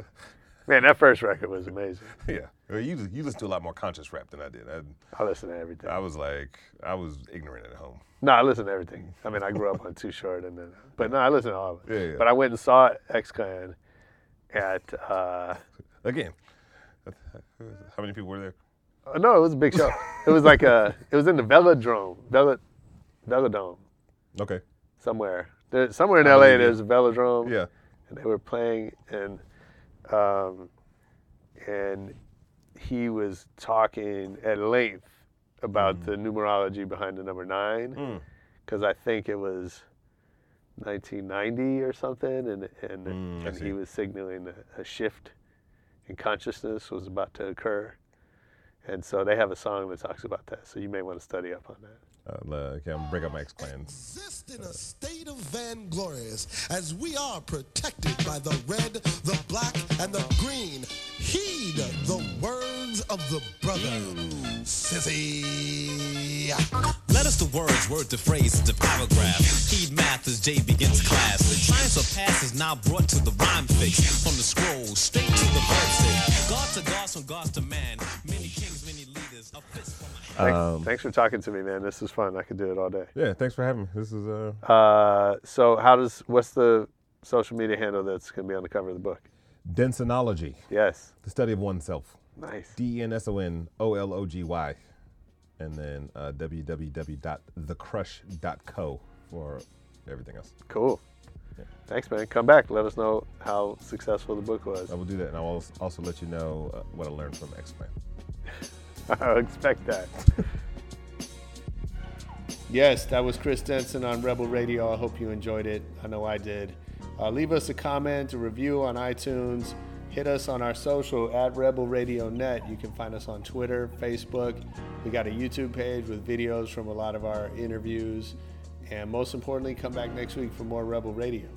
man, that first record was amazing. *laughs* Yeah, Well, you you listen to a lot more conscious rap than I did. I, I listen to everything. I was like, I was ignorant at home. No, I listen to everything. I mean, I grew up on Too Short, and then, but no, I listen to all of it. Yeah, yeah. But I went and saw X Clan at. Uh, Again, how many people were there? uh, no, it was a big show. it was like a. *laughs* It was in the Velodrome, Velo, Velodrome, Okay. somewhere. There, somewhere in LA, there's a Velodrome. Yeah. And they were playing, and um, and he was talking at length about the numerology behind the number nine, because I think it was 1990 or something, and and, Mm, and he was signaling a, a shift in consciousness was about to occur, and so they have a song that talks about that. So you may want to study up on that. Uh, okay, I'm gonna bring up my X Clan. exist in a state of vainglorious as we are protected by the red, the black, and the green. Heed the words of the brother, Sissy. Letters to words, word to phrase to paragraph. Heed math as J begins class. The science of past is now brought to the rhyme fix. From the scroll, straight to the verb stick. God to gods, from gods to man. Many kings, many leaders. A fist from Thanks, Um, thanks for talking to me, man. This is fun. I could do it all day. Yeah, thanks for having me. This is uh, Uh, so how does what's the social media handle that's going to be on the cover of the book? Densonology. Yes. The study of oneself. Nice. D E N S O N O L O G Y. And then uh, www.thecrush.co for everything else. Cool. Thanks, man. Come back. Let us know how successful the book was. I will do that, and I will also let you know uh, what I learned from X Clan. *laughs* I expect that. Yes, that was Chris Denson on Rebel Radio. I hope you enjoyed it. I know I did. Uh, leave us a comment, a review on iTunes. Hit us on our social at Rebel Radio Net. You can find us on Twitter, Facebook. We got a YouTube page with videos from a lot of our interviews. And most importantly, come back next week for more Rebel Radio.